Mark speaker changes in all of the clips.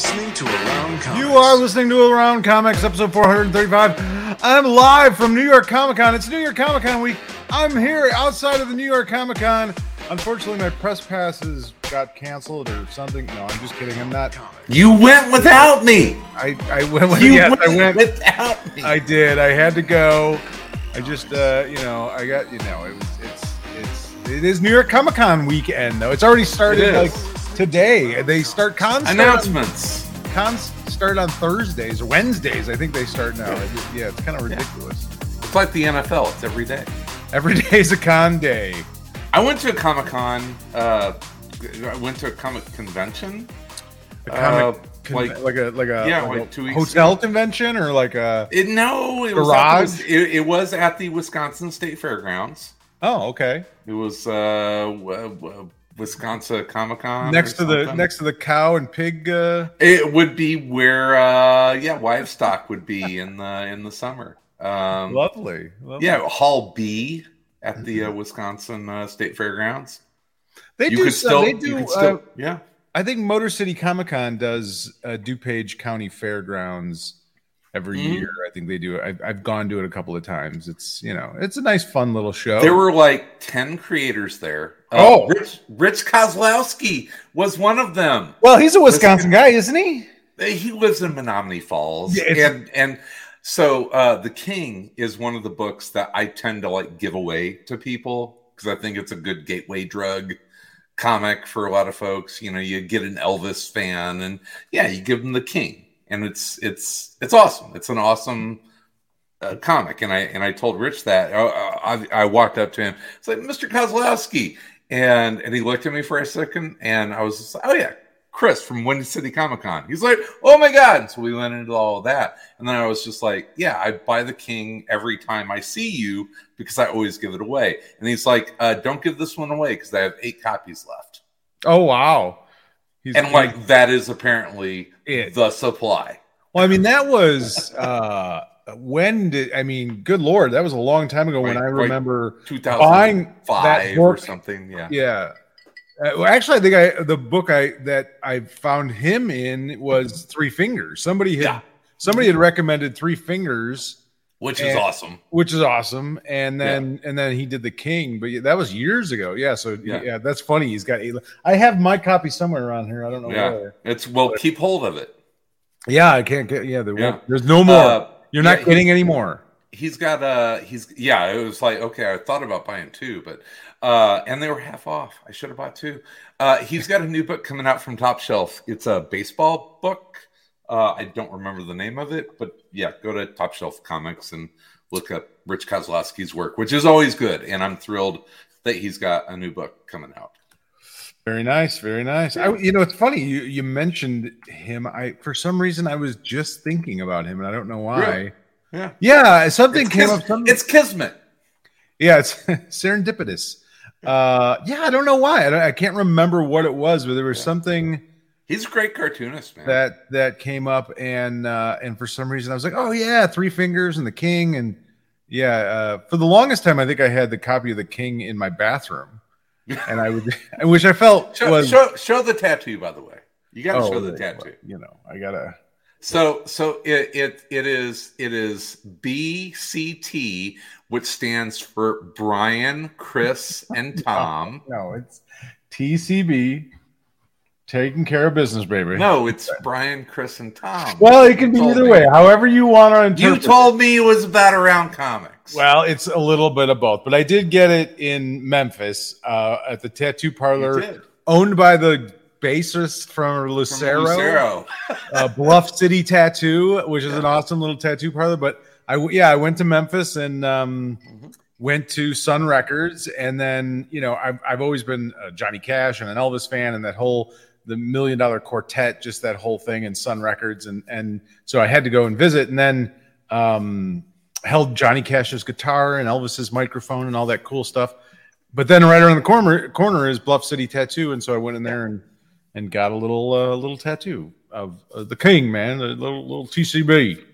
Speaker 1: listening to Around Comics.
Speaker 2: You are listening to Around Comics, episode 435. I'm live from New York Comic Con. It's New York Comic Con week. I'm here outside of the New York Comic Con. Unfortunately, my press passes got canceled or something. No, I'm just kidding. I'm not.
Speaker 3: You went without me.
Speaker 2: I, I went. With,
Speaker 3: You
Speaker 2: yes,
Speaker 3: went,
Speaker 2: I went.
Speaker 3: without me.
Speaker 2: I did. I had to go. I just, uh, you know, I got, you know, it was, it's, it's, it is New York Comic Con weekend though. It's already started
Speaker 3: It is.
Speaker 2: like today. They start cons. start on-
Speaker 3: Announcements.
Speaker 2: cons start on Thursdays or Wednesdays. I think they start now. Yeah, it's kind of ridiculous.
Speaker 3: It's like the NFL. It's every day.
Speaker 2: Every day is a con day.
Speaker 3: I went to a Comic Con. Uh, I went to a comic convention.
Speaker 2: A comic
Speaker 3: Uh,
Speaker 2: con-
Speaker 3: like-
Speaker 2: like, a like a
Speaker 3: yeah,
Speaker 2: like
Speaker 3: like
Speaker 2: a
Speaker 3: two weeks
Speaker 2: hotel
Speaker 3: ago.
Speaker 2: convention or like a
Speaker 3: It, no, it was,
Speaker 2: Garage?
Speaker 3: the, it, it was at the Wisconsin State Fairgrounds.
Speaker 2: oh okay
Speaker 3: It was uh, Wisconsin Comic Con.
Speaker 2: next to the next to the cow and pig. Uh,
Speaker 3: It would be where, uh, yeah, livestock would be in the in the summer. Um,
Speaker 2: lovely, lovely.
Speaker 3: yeah, Hall B at the uh, Wisconsin uh, State Fairgrounds.
Speaker 2: they
Speaker 3: You
Speaker 2: do.
Speaker 3: could still,
Speaker 2: they
Speaker 3: you
Speaker 2: do.
Speaker 3: could
Speaker 2: uh,
Speaker 3: still, yeah.
Speaker 2: I think Motor City Comic Con does uh, DuPage County Fairgrounds every
Speaker 3: Mhm.
Speaker 2: year. I think they do it. I've, I've gone to it a couple of times. It's you know it's a nice fun little show.
Speaker 3: There were like ten creators there. Uh,
Speaker 2: Oh.
Speaker 3: Rich Rich Koslowski was one of them.
Speaker 2: well, he's a Wisconsin guy, isn't he?
Speaker 3: He lives in Menomonee Falls,
Speaker 2: Yeah,
Speaker 3: and and so uh, the King is one of the books that I tend to like give away to people because I think it's a good gateway drug comic for a lot of folks. You know, you get an Elvis fan, and yeah, you give them the King, and it's it's it's awesome. It's an awesome uh, comic, and I and I told Rich that uh, I, I walked up to him. It's like Mr. Koslowski, and and he looked at me for a second, and I was just like, oh yeah, Chris from Windy City Comic Con. He's like, oh my god! And so we went into all of that, and then I was just like, yeah, I buy the King every time I see you because I always give it away. And he's like, uh, don't give this one away because I have eight copies left,
Speaker 2: Oh wow. He's,
Speaker 3: and like that is apparently
Speaker 2: It.
Speaker 3: the supply.
Speaker 2: Well, I mean, that was uh when did I mean, good lord, that was a long time ago when I remember that
Speaker 3: five or something. Yeah.
Speaker 2: yeah. Uh, well, actually, I think I the book I that I found him in was Three Fingers. Somebody had
Speaker 3: Yeah.
Speaker 2: somebody had recommended Three Fingers,
Speaker 3: which is awesome.
Speaker 2: which is awesome, and then and then he did the King, but that was years ago. Yeah, so yeah,
Speaker 3: Yeah.
Speaker 2: that's funny. He's got eight. I have my copy somewhere around here. I don't know
Speaker 3: Yeah,
Speaker 2: where.
Speaker 3: it's well, keep hold of it.
Speaker 2: Yeah, I can't get. Yeah, there
Speaker 3: Yeah.
Speaker 2: there's no more.
Speaker 3: Uh,
Speaker 2: You're not
Speaker 3: yeah,
Speaker 2: getting any more.
Speaker 3: He's got uh he's yeah, it was like okay, I thought about buying two, but uh and they were half off. I should have bought two. Uh he's got a new book coming out from Top Shelf. It's a baseball book. Uh I don't remember the name of it, but yeah, go to Top Shelf Comics and look up Rich Koslowski's work, which is always good, and I'm thrilled that he's got a new book coming out.
Speaker 2: Very nice, very nice. I, you know, it's funny you you mentioned him. I for some reason I was just thinking about him, and I don't know why.
Speaker 3: Really? Yeah.
Speaker 2: Yeah, something
Speaker 3: It's,
Speaker 2: came up. Something,
Speaker 3: it's Kismet.
Speaker 2: yeah, it's serendipitous. Uh, yeah, I don't know why. I, don't, I can't remember what it was, but there was something
Speaker 3: He's a great cartoonist, man.
Speaker 2: that that came up, and uh, and for some reason I was like, oh yeah, Three Fingers and the King, and yeah. Uh, for the longest time, I think I had the copy of the King in my bathroom, and I would, which I felt
Speaker 3: show,
Speaker 2: was
Speaker 3: show show the tattoo, by the way. You got to
Speaker 2: oh,
Speaker 3: show the tattoo.
Speaker 2: You know, I gotta.
Speaker 3: So so it it it is it is BCT, which stands for Brian, Chris, and Tom.
Speaker 2: No, it's TCB, taking care of business, baby.
Speaker 3: No, it's Brian, Chris, and Tom.
Speaker 2: Well, it can be either
Speaker 3: me.
Speaker 2: way, however you want to interpret.
Speaker 3: You told me it was about around comics.
Speaker 2: Well, it's a little bit of both, but I did get it in Memphis uh, at the tattoo parlor owned by the bassist from
Speaker 3: From
Speaker 2: Lucero,
Speaker 3: Lucero.
Speaker 2: uh, Bluff City Tattoo, which is an awesome little tattoo parlor. But I, yeah, I went to Memphis and um,
Speaker 3: Mhm.
Speaker 2: went to Sun Records, and then you know I've I've always been a Johnny Cash and an Elvis fan, and that whole the Million Dollar Quartet, just that whole thing, and Sun Records, and and so I had to go and visit, and then um, held Johnny Cash's guitar and Elvis's microphone and all that cool stuff. But then right around the corner corner is Bluff City Tattoo, and so I went in there and and got a little uh, little tattoo of uh, the King, man, a little little TCB.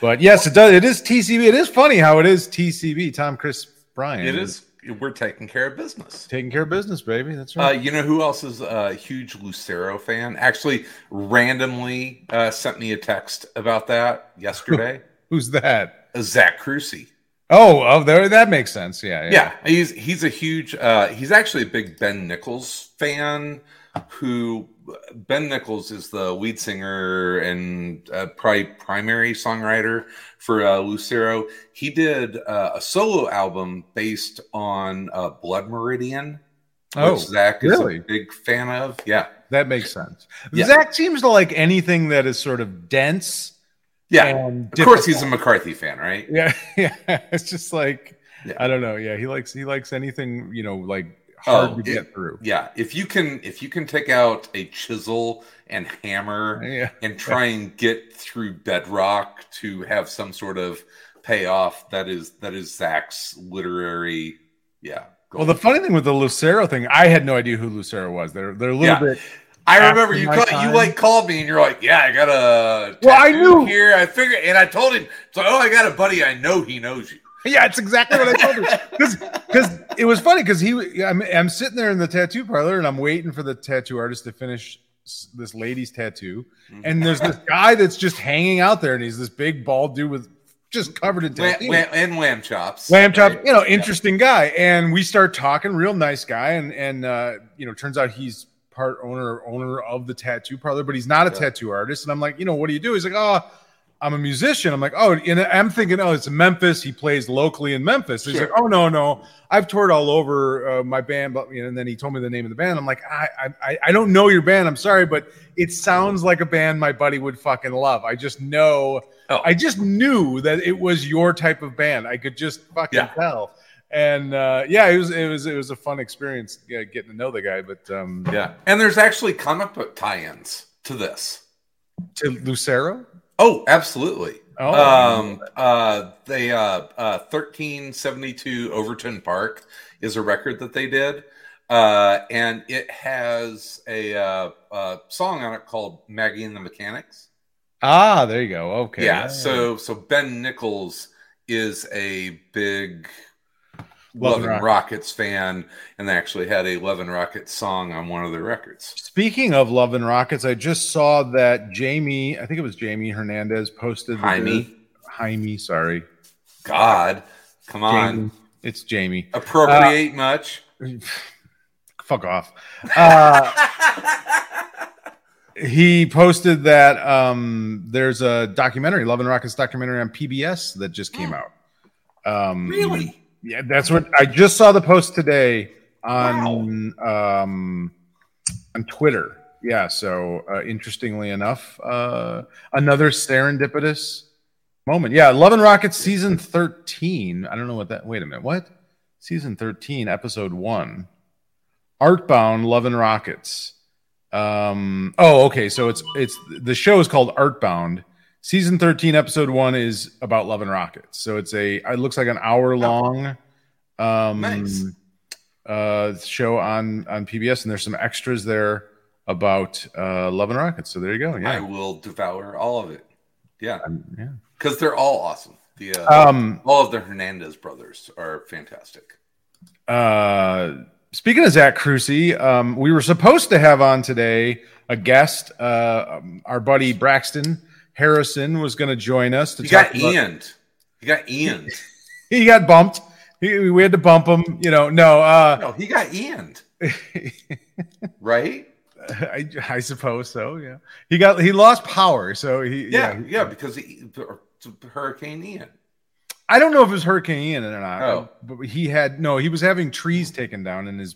Speaker 2: But yes, it does. It is TCB. It is funny how it is TCB. Tom, Chris, Brian.
Speaker 3: It is we're taking care of business.
Speaker 2: Taking care of business, baby. That's
Speaker 3: Uh,
Speaker 2: right.
Speaker 3: you know who else is a huge Lucero fan? Actually, randomly uh, sent me a text about that yesterday.
Speaker 2: Who's that?
Speaker 3: Uh, Zach Crucy.
Speaker 2: Oh, oh, there. That makes sense. Yeah, yeah.
Speaker 3: Yeah, he's he's a huge. Uh, he's actually a big Ben Nichols fan. Who Ben Nichols is the lead singer and uh, probably primary songwriter for uh, Lucero. He did uh, a solo album based on uh, Blood Meridian,
Speaker 2: Oh,
Speaker 3: which Zach is
Speaker 2: really?
Speaker 3: a big fan of. Yeah,
Speaker 2: that makes sense.
Speaker 3: Yeah.
Speaker 2: Zach seems to like anything that is sort of dense.
Speaker 3: yeah. Of course, he's a. McCarthy fan, right?
Speaker 2: Yeah, yeah. It's just like
Speaker 3: Yeah.
Speaker 2: I don't know. Yeah, he likes he likes anything you know like hard
Speaker 3: Oh,
Speaker 2: to
Speaker 3: it-
Speaker 2: get through.
Speaker 3: Yeah, if you can, if you can take out a chisel and hammer
Speaker 2: Yeah,
Speaker 3: and try and get through bedrock to have some sort of payoff, that is that is Zach's literary. Yeah.
Speaker 2: Well, the funny thing with the Lucero thing, I had no idea who Lucero was. They're they're a little
Speaker 3: Yeah.
Speaker 2: bit.
Speaker 3: I remember you call, you like called me and you're like, yeah, I got a
Speaker 2: Well, I knew.
Speaker 3: here. I figured, and I told him, so oh, I got a buddy. I know he knows you.
Speaker 2: Yeah, it's exactly what I told him. Because it was funny because he, I'm, I'm sitting there in the tattoo parlor and I'm waiting for the tattoo artist to finish this lady's tattoo,
Speaker 3: Mm-hmm.
Speaker 2: and there's this guy that's just hanging out there, and he's this big bald dude with just covered in
Speaker 3: Lamb,
Speaker 2: tattoos.
Speaker 3: lamb, and lamb chops.
Speaker 2: Lamb chop,
Speaker 3: right?
Speaker 2: you know, interesting guy. And we start talking, real nice guy. And and uh, you know, turns out he's part owner owner of the tattoo parlor, but he's not a
Speaker 3: Yeah.
Speaker 2: tattoo artist. And I'm like, you know, what do you do? He's like, oh, I'm a musician. I'm like, oh, and I'm thinking, oh, it's Memphis. He plays locally in Memphis. He's
Speaker 3: Sure.
Speaker 2: like, oh no, no, I've toured all over uh, my band, but you know, and then he told me the name of the band. I'm like, I, I I don't know your band. I'm sorry, but it sounds like a band my buddy would fucking love. I just know.
Speaker 3: Oh.
Speaker 2: I just knew that it was your type of band. I could just fucking
Speaker 3: Yeah.
Speaker 2: tell. And uh, yeah, it was it was it was a fun experience uh, getting to know the guy. But um,
Speaker 3: Yeah, and there's actually comic book tie-ins to this.
Speaker 2: to Lucero,
Speaker 3: Oh, absolutely.
Speaker 2: Oh,
Speaker 3: um, uh, they uh, uh, thirteen seventy two Overton Park is a record that they did, uh, and it has a uh, uh, song on it called Maggie and the Mechanics.
Speaker 2: ah, there you go. Okay,
Speaker 3: Yeah, so so Ben Nichols is a big
Speaker 2: Love and
Speaker 3: Rockets fan, and they actually had a Love and Rockets song on one of their records.
Speaker 2: Speaking of Love and Rockets, I just saw that Jamie, I think it was Jamie Hernandez, posted the-
Speaker 3: Jaime,
Speaker 2: Jaime, sorry,
Speaker 3: God, come on,
Speaker 2: Jamie. It's Jamie.
Speaker 3: appropriate much.
Speaker 2: Fuck off. Uh, he posted that um, there's a documentary, Love and Rockets documentary on PBS that just came out. Um,
Speaker 3: Really?
Speaker 2: Yeah, that's what I just saw the post today on um, on Twitter. Yeah, so uh, interestingly enough, uh, another serendipitous moment. Yeah, Love and Rockets season thirteen. I don't know what that. Wait a minute, what? Season thirteen, episode one. Artbound, Love and Rockets. Um. Oh, okay. So it's it's the show is called Artbound. Season thirteen, episode one is about Love and Rockets. So it's a. It looks like an hour long. Um,
Speaker 3: Nice.
Speaker 2: Uh, show on on PBS, and there's some extras there about uh, Love and Rockets. So there you go. yeah I
Speaker 3: will devour all of it. Yeah,
Speaker 2: Um, yeah.
Speaker 3: because they're all awesome. The uh,
Speaker 2: Um,
Speaker 3: all of the Hernandez brothers are fantastic.
Speaker 2: uh, speaking of Zach Crucy, um, we were supposed to have on today a guest. Uh, um, our buddy Braxton Harrison was going to join us to talk
Speaker 3: got Ian. You got Ian.
Speaker 2: He got bumped. He, we had to bump him. You know, no. Uh,
Speaker 3: no, he got Ian. Right?
Speaker 2: I, I suppose so. Yeah, he got he lost power. So he
Speaker 3: Yeah,
Speaker 2: he-
Speaker 3: yeah, because he, Hurricane Ian.
Speaker 2: I don't know if it was Hurricane Ian or not.
Speaker 3: Oh.
Speaker 2: but he had no. He was having trees taken down in his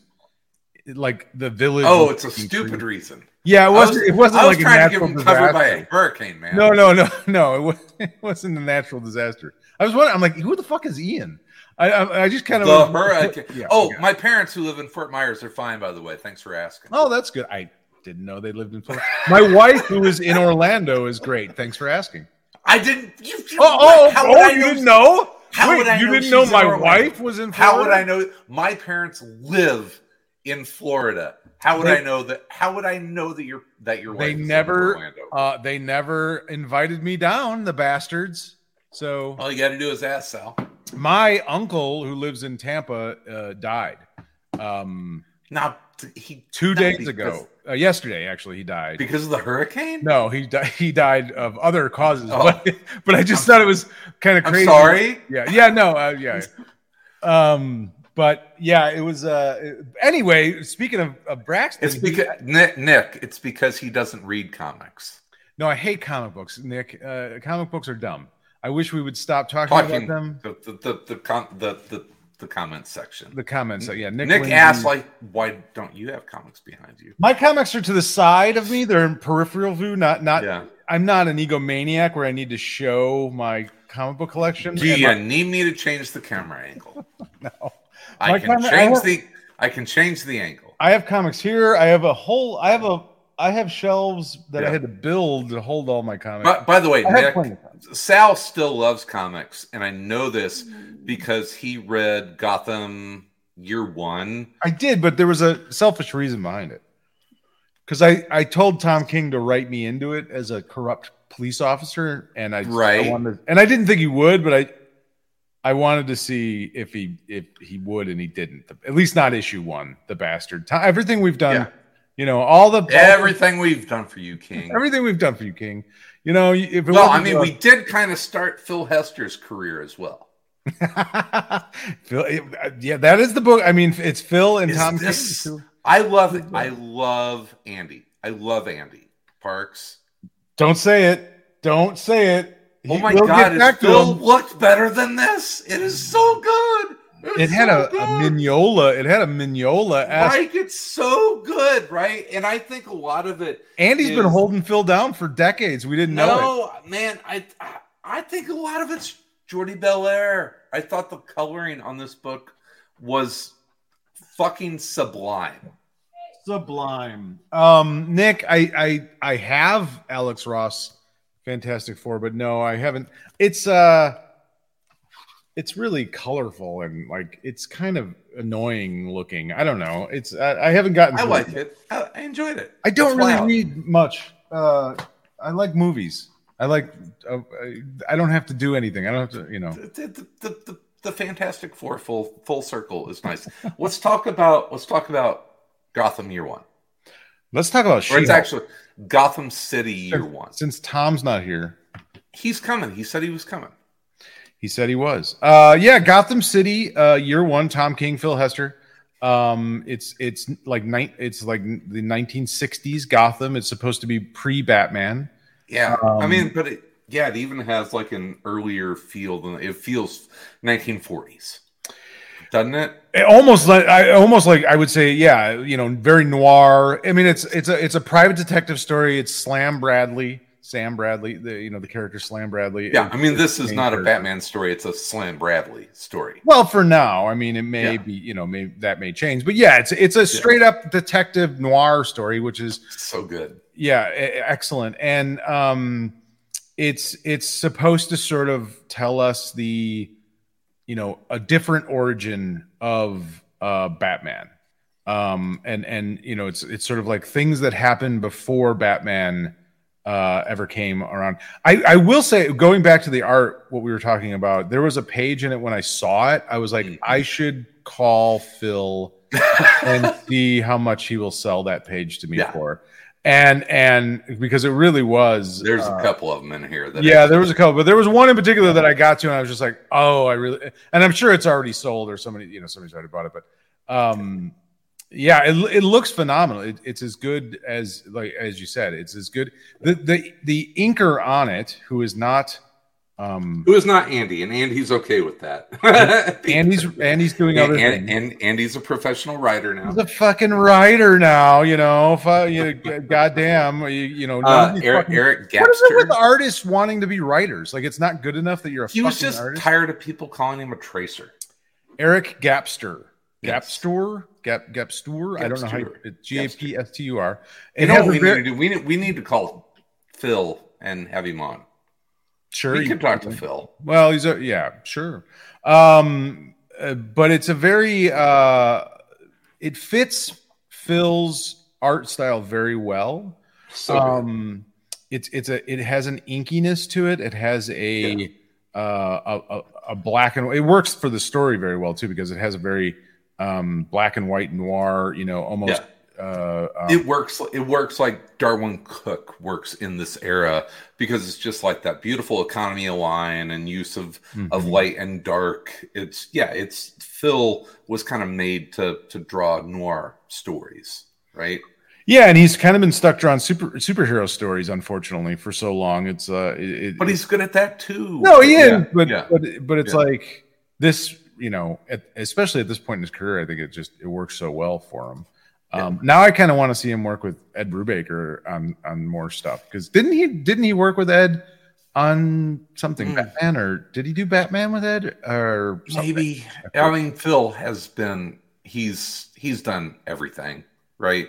Speaker 2: like the village.
Speaker 3: Oh, it's a stupid reason.
Speaker 2: Yeah, it wasn't. it wasn't
Speaker 3: I was
Speaker 2: like a
Speaker 3: trying to give cover by
Speaker 2: disaster.
Speaker 3: a hurricane, man.
Speaker 2: No, no, no, no. It, was, it wasn't a natural disaster. I was wondering. I'm like, who the fuck is Ian? I I, I just kind of
Speaker 3: The hurricane.
Speaker 2: Yeah,
Speaker 3: oh, my parents who live in Fort Myers are fine, by the way. Thanks for asking.
Speaker 2: Oh, that's good. I didn't know they lived in Florida. My wife, who is in Orlando, is great. Thanks for asking.
Speaker 3: I didn't. You, you-
Speaker 2: Oh, oh,
Speaker 3: how
Speaker 2: oh! you
Speaker 3: know-
Speaker 2: didn't know?
Speaker 3: How
Speaker 2: Wait,
Speaker 3: would I
Speaker 2: you
Speaker 3: know
Speaker 2: didn't know my wife was in Florida?
Speaker 3: How would I know? My parents live in Florida. How would
Speaker 2: They-
Speaker 3: I know that? How would I know that you're that your
Speaker 2: They never,
Speaker 3: Orlando?
Speaker 2: uh, they never invited me down, the bastards. So
Speaker 3: All you got to do is ask Sal.
Speaker 2: my uncle who lives in Tampa uh, died. Um,
Speaker 3: Now he
Speaker 2: two
Speaker 3: not
Speaker 2: days
Speaker 3: because-
Speaker 2: ago, uh, yesterday actually, he died.
Speaker 3: because of the hurricane.
Speaker 2: No, he died. He died of other causes,
Speaker 3: Oh.
Speaker 2: but but I just thought it was kind of crazy.
Speaker 3: I'm sorry.
Speaker 2: Yeah, yeah, no, uh, yeah. Um, but yeah, it was. Uh, anyway, speaking of, of Braxton,
Speaker 3: It's because Nick, Nick. It's because he doesn't read comics.
Speaker 2: no, I hate comic books, Nick. Uh, comic books are dumb. I wish we would stop talking,
Speaker 3: Talking
Speaker 2: about them.
Speaker 3: the the the the, com- the, the, the comments section.
Speaker 2: The comments, uh, yeah. Nick,
Speaker 3: Nick
Speaker 2: Lindsay-
Speaker 3: asked, like, why don't you have comics behind you?
Speaker 2: My comics are to the side of me. They're in peripheral view, not not.
Speaker 3: Yeah.
Speaker 2: I'm not an egomaniac where I need to show my comic book collection.
Speaker 3: Do you
Speaker 2: my-
Speaker 3: need me to change the camera angle?
Speaker 2: no.
Speaker 3: I
Speaker 2: My
Speaker 3: can
Speaker 2: I
Speaker 3: change
Speaker 2: have-
Speaker 3: the I can change the angle.
Speaker 2: I have comics here. I have a whole. I have a. I have shelves that I had to build to hold all my comics.
Speaker 3: But by the way, Nick,
Speaker 2: plenty of comics.
Speaker 3: Sal still loves comics, and I know this because he read Gotham Year One.
Speaker 2: I did, but there was a selfish reason behind it. Because I, I told Tom King to write me into it as a corrupt police officer, and I,
Speaker 3: Right.
Speaker 2: I wanted, and I didn't think he would, but I I wanted to see if he if he would, and he didn't. At least not issue one, the bastard. Everything we've done,
Speaker 3: Yeah.
Speaker 2: you know, all the
Speaker 3: Everything we've done for you, King.
Speaker 2: everything we've done for you, King. You know, if it
Speaker 3: Well, I mean, we did kind of start Phil Hester's career as well.
Speaker 2: Phil, uh, yeah, that is the book. I mean, it's Phil and
Speaker 3: Is
Speaker 2: Tom
Speaker 3: this-
Speaker 2: King.
Speaker 3: I love it. I love Ande. I love Ande Parks.
Speaker 2: Don't say it. Don't say it.
Speaker 3: Oh my
Speaker 2: we'll
Speaker 3: God,
Speaker 2: get
Speaker 3: is
Speaker 2: back to
Speaker 3: Phil
Speaker 2: him.
Speaker 3: looked better than this. It is so good.
Speaker 2: It
Speaker 3: It's
Speaker 2: had
Speaker 3: so
Speaker 2: a, a. Mignola. It had a Mignola.
Speaker 3: Like it's so good, right? And I think a lot of it.
Speaker 2: Ande's been holding Phil down for decades. We didn't know.
Speaker 3: No, man, I I- I think a lot of it's Jordie Bellaire. I thought the coloring on this book was fucking sublime.
Speaker 2: Sublime. Um, Nick, I, I I have Alex Ross Fantastic Four, but no, I haven't. It's uh it's really colorful and like it's kind of annoying looking. I don't know. It's I, I haven't gotten
Speaker 3: I like it. I, I enjoyed it.
Speaker 2: I don't
Speaker 3: It's
Speaker 2: really
Speaker 3: wild.
Speaker 2: read much. Uh, I like movies. I like. Uh, I don't have to do anything. I don't have to. You know.
Speaker 3: the, the, the, the, the Fantastic Four full full circle is nice. let's talk about let's talk about Gotham Year One,
Speaker 2: Let's talk about
Speaker 3: or it's actually Gotham City Year One.
Speaker 2: Since Tom's not here,
Speaker 3: He's coming. He said he was coming.
Speaker 2: he said he was. Uh, yeah, Gotham City, uh, year one. Tom King, Phil Hester. Um, it's it's like night. It's like the 1960s Gotham. It's supposed to be pre Batman.
Speaker 3: Yeah, I
Speaker 2: Um,
Speaker 3: mean, but it, yeah, it even has like an earlier feel than it feels 1940s, doesn't it?
Speaker 2: It almost like I almost like I would say, yeah, you know, very noir. I mean, it's it's a it's a private detective story. It's Slam Bradley, Sam Bradley, the you know the character Slam Bradley.
Speaker 3: Yeah, I mean, this is not a. Batman story; it's a Slam Bradley story.
Speaker 2: Well, for now, I mean, it may
Speaker 3: Yeah.
Speaker 2: be you know, maybe that may change, but yeah, it's it's a straight up detective noir story, which is
Speaker 3: So good.
Speaker 2: yeah, excellent, and um, it's it's supposed to sort of tell us the you know a different origin of uh Batman. Um and and you know it's it's sort of like things that happened before Batman uh ever came around. I I will say going back to the art what we were talking about, there was a page in it when I saw it, I was like
Speaker 3: Mhm.
Speaker 2: I should call Phil and see how much he will sell that page to me
Speaker 3: Yeah.
Speaker 2: for. And and because it really was
Speaker 3: There's
Speaker 2: uh,
Speaker 3: a couple of them in here that
Speaker 2: yeah, there was a couple, but there was one in particular that I got to, and I was just like, "Oh, I really." And I'm sure it's already sold, or somebody, you know, somebody's already bought it. But, um, yeah, it, it looks phenomenal. It, it's as good as like as you said. It's as good. The the the inker on it, who is not, um,
Speaker 3: Who is not Ande, and Ande's okay with that.
Speaker 2: Ande's Ande's doing other
Speaker 3: and,
Speaker 2: things.
Speaker 3: and Ande's a professional writer now.
Speaker 2: He's a fucking writer now, you know. Fu- you know, goddamn, you, you know.
Speaker 3: Uh, Eric,
Speaker 2: fucking-
Speaker 3: Eric
Speaker 2: what is it with artists wanting to be writers? Like, it's not good enough that you're a
Speaker 3: He was just
Speaker 2: artist.
Speaker 3: tired of people calling him a tracer.
Speaker 2: Eric Gapstur.
Speaker 3: Yes.
Speaker 2: Gapstur? Gap Gapstur? I don't know how you G A P S T U R.
Speaker 3: You know what we
Speaker 2: very-
Speaker 3: need to do? We need, we need to call Phil and have him on.
Speaker 2: Sure. you
Speaker 3: can talk to Phil.
Speaker 2: Well, he's a yeah, sure. Um, uh, but it's a very uh, it fits Phil's art style very well.
Speaker 3: So
Speaker 2: um, it's it's a it has an inkiness to it. It has a uh, a, a, a black and it works for the story very well too because it has a very um, black and white noir, you know, almost. Uh, um,
Speaker 3: it works. It works like Darwyn Cooke works in this era because it's just like that beautiful economy of line and use of of
Speaker 2: Mhm.
Speaker 3: light and dark. It's yeah. It's Phil was kind of made to to draw noir stories, right?
Speaker 2: yeah, and he's kind of been stuck drawing super superhero stories, unfortunately, for so long. It's uh, it, it-
Speaker 3: But he's good at that too.
Speaker 2: No, he is,
Speaker 3: Yeah,
Speaker 2: but
Speaker 3: yeah.
Speaker 2: but but it's
Speaker 3: Yeah.
Speaker 2: like this, you know, at, especially at this point in his career, I think it just it works so well for him. Um, Now I kind of want to see him work with Ed Brubaker on on more stuff because didn't he didn't he work with Ed on something
Speaker 3: Mm.
Speaker 2: Batman or did he do Batman with Ed or something?
Speaker 3: maybe. I mean, Phil has been. He's he's done everything, right?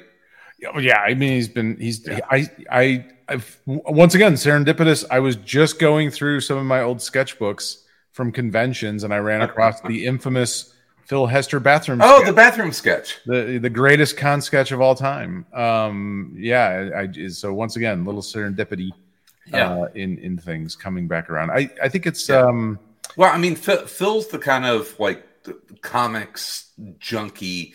Speaker 2: Yeah, yeah, I mean, he's been he's
Speaker 3: Yeah.
Speaker 2: I I I've, once again serendipitous. I was just going through some of my old sketchbooks from conventions, and I ran across the infamous Phil Hester bathroom.
Speaker 3: Oh,
Speaker 2: sketch,
Speaker 3: the bathroom sketch.
Speaker 2: the the greatest con sketch of all time. Um, yeah, I, I so once again, little serendipity.
Speaker 3: Yeah.
Speaker 2: Uh, in in things coming back around. I I think it's
Speaker 3: Yeah.
Speaker 2: um
Speaker 3: Well, I mean, Phil, Phil's the kind of like the comics junkie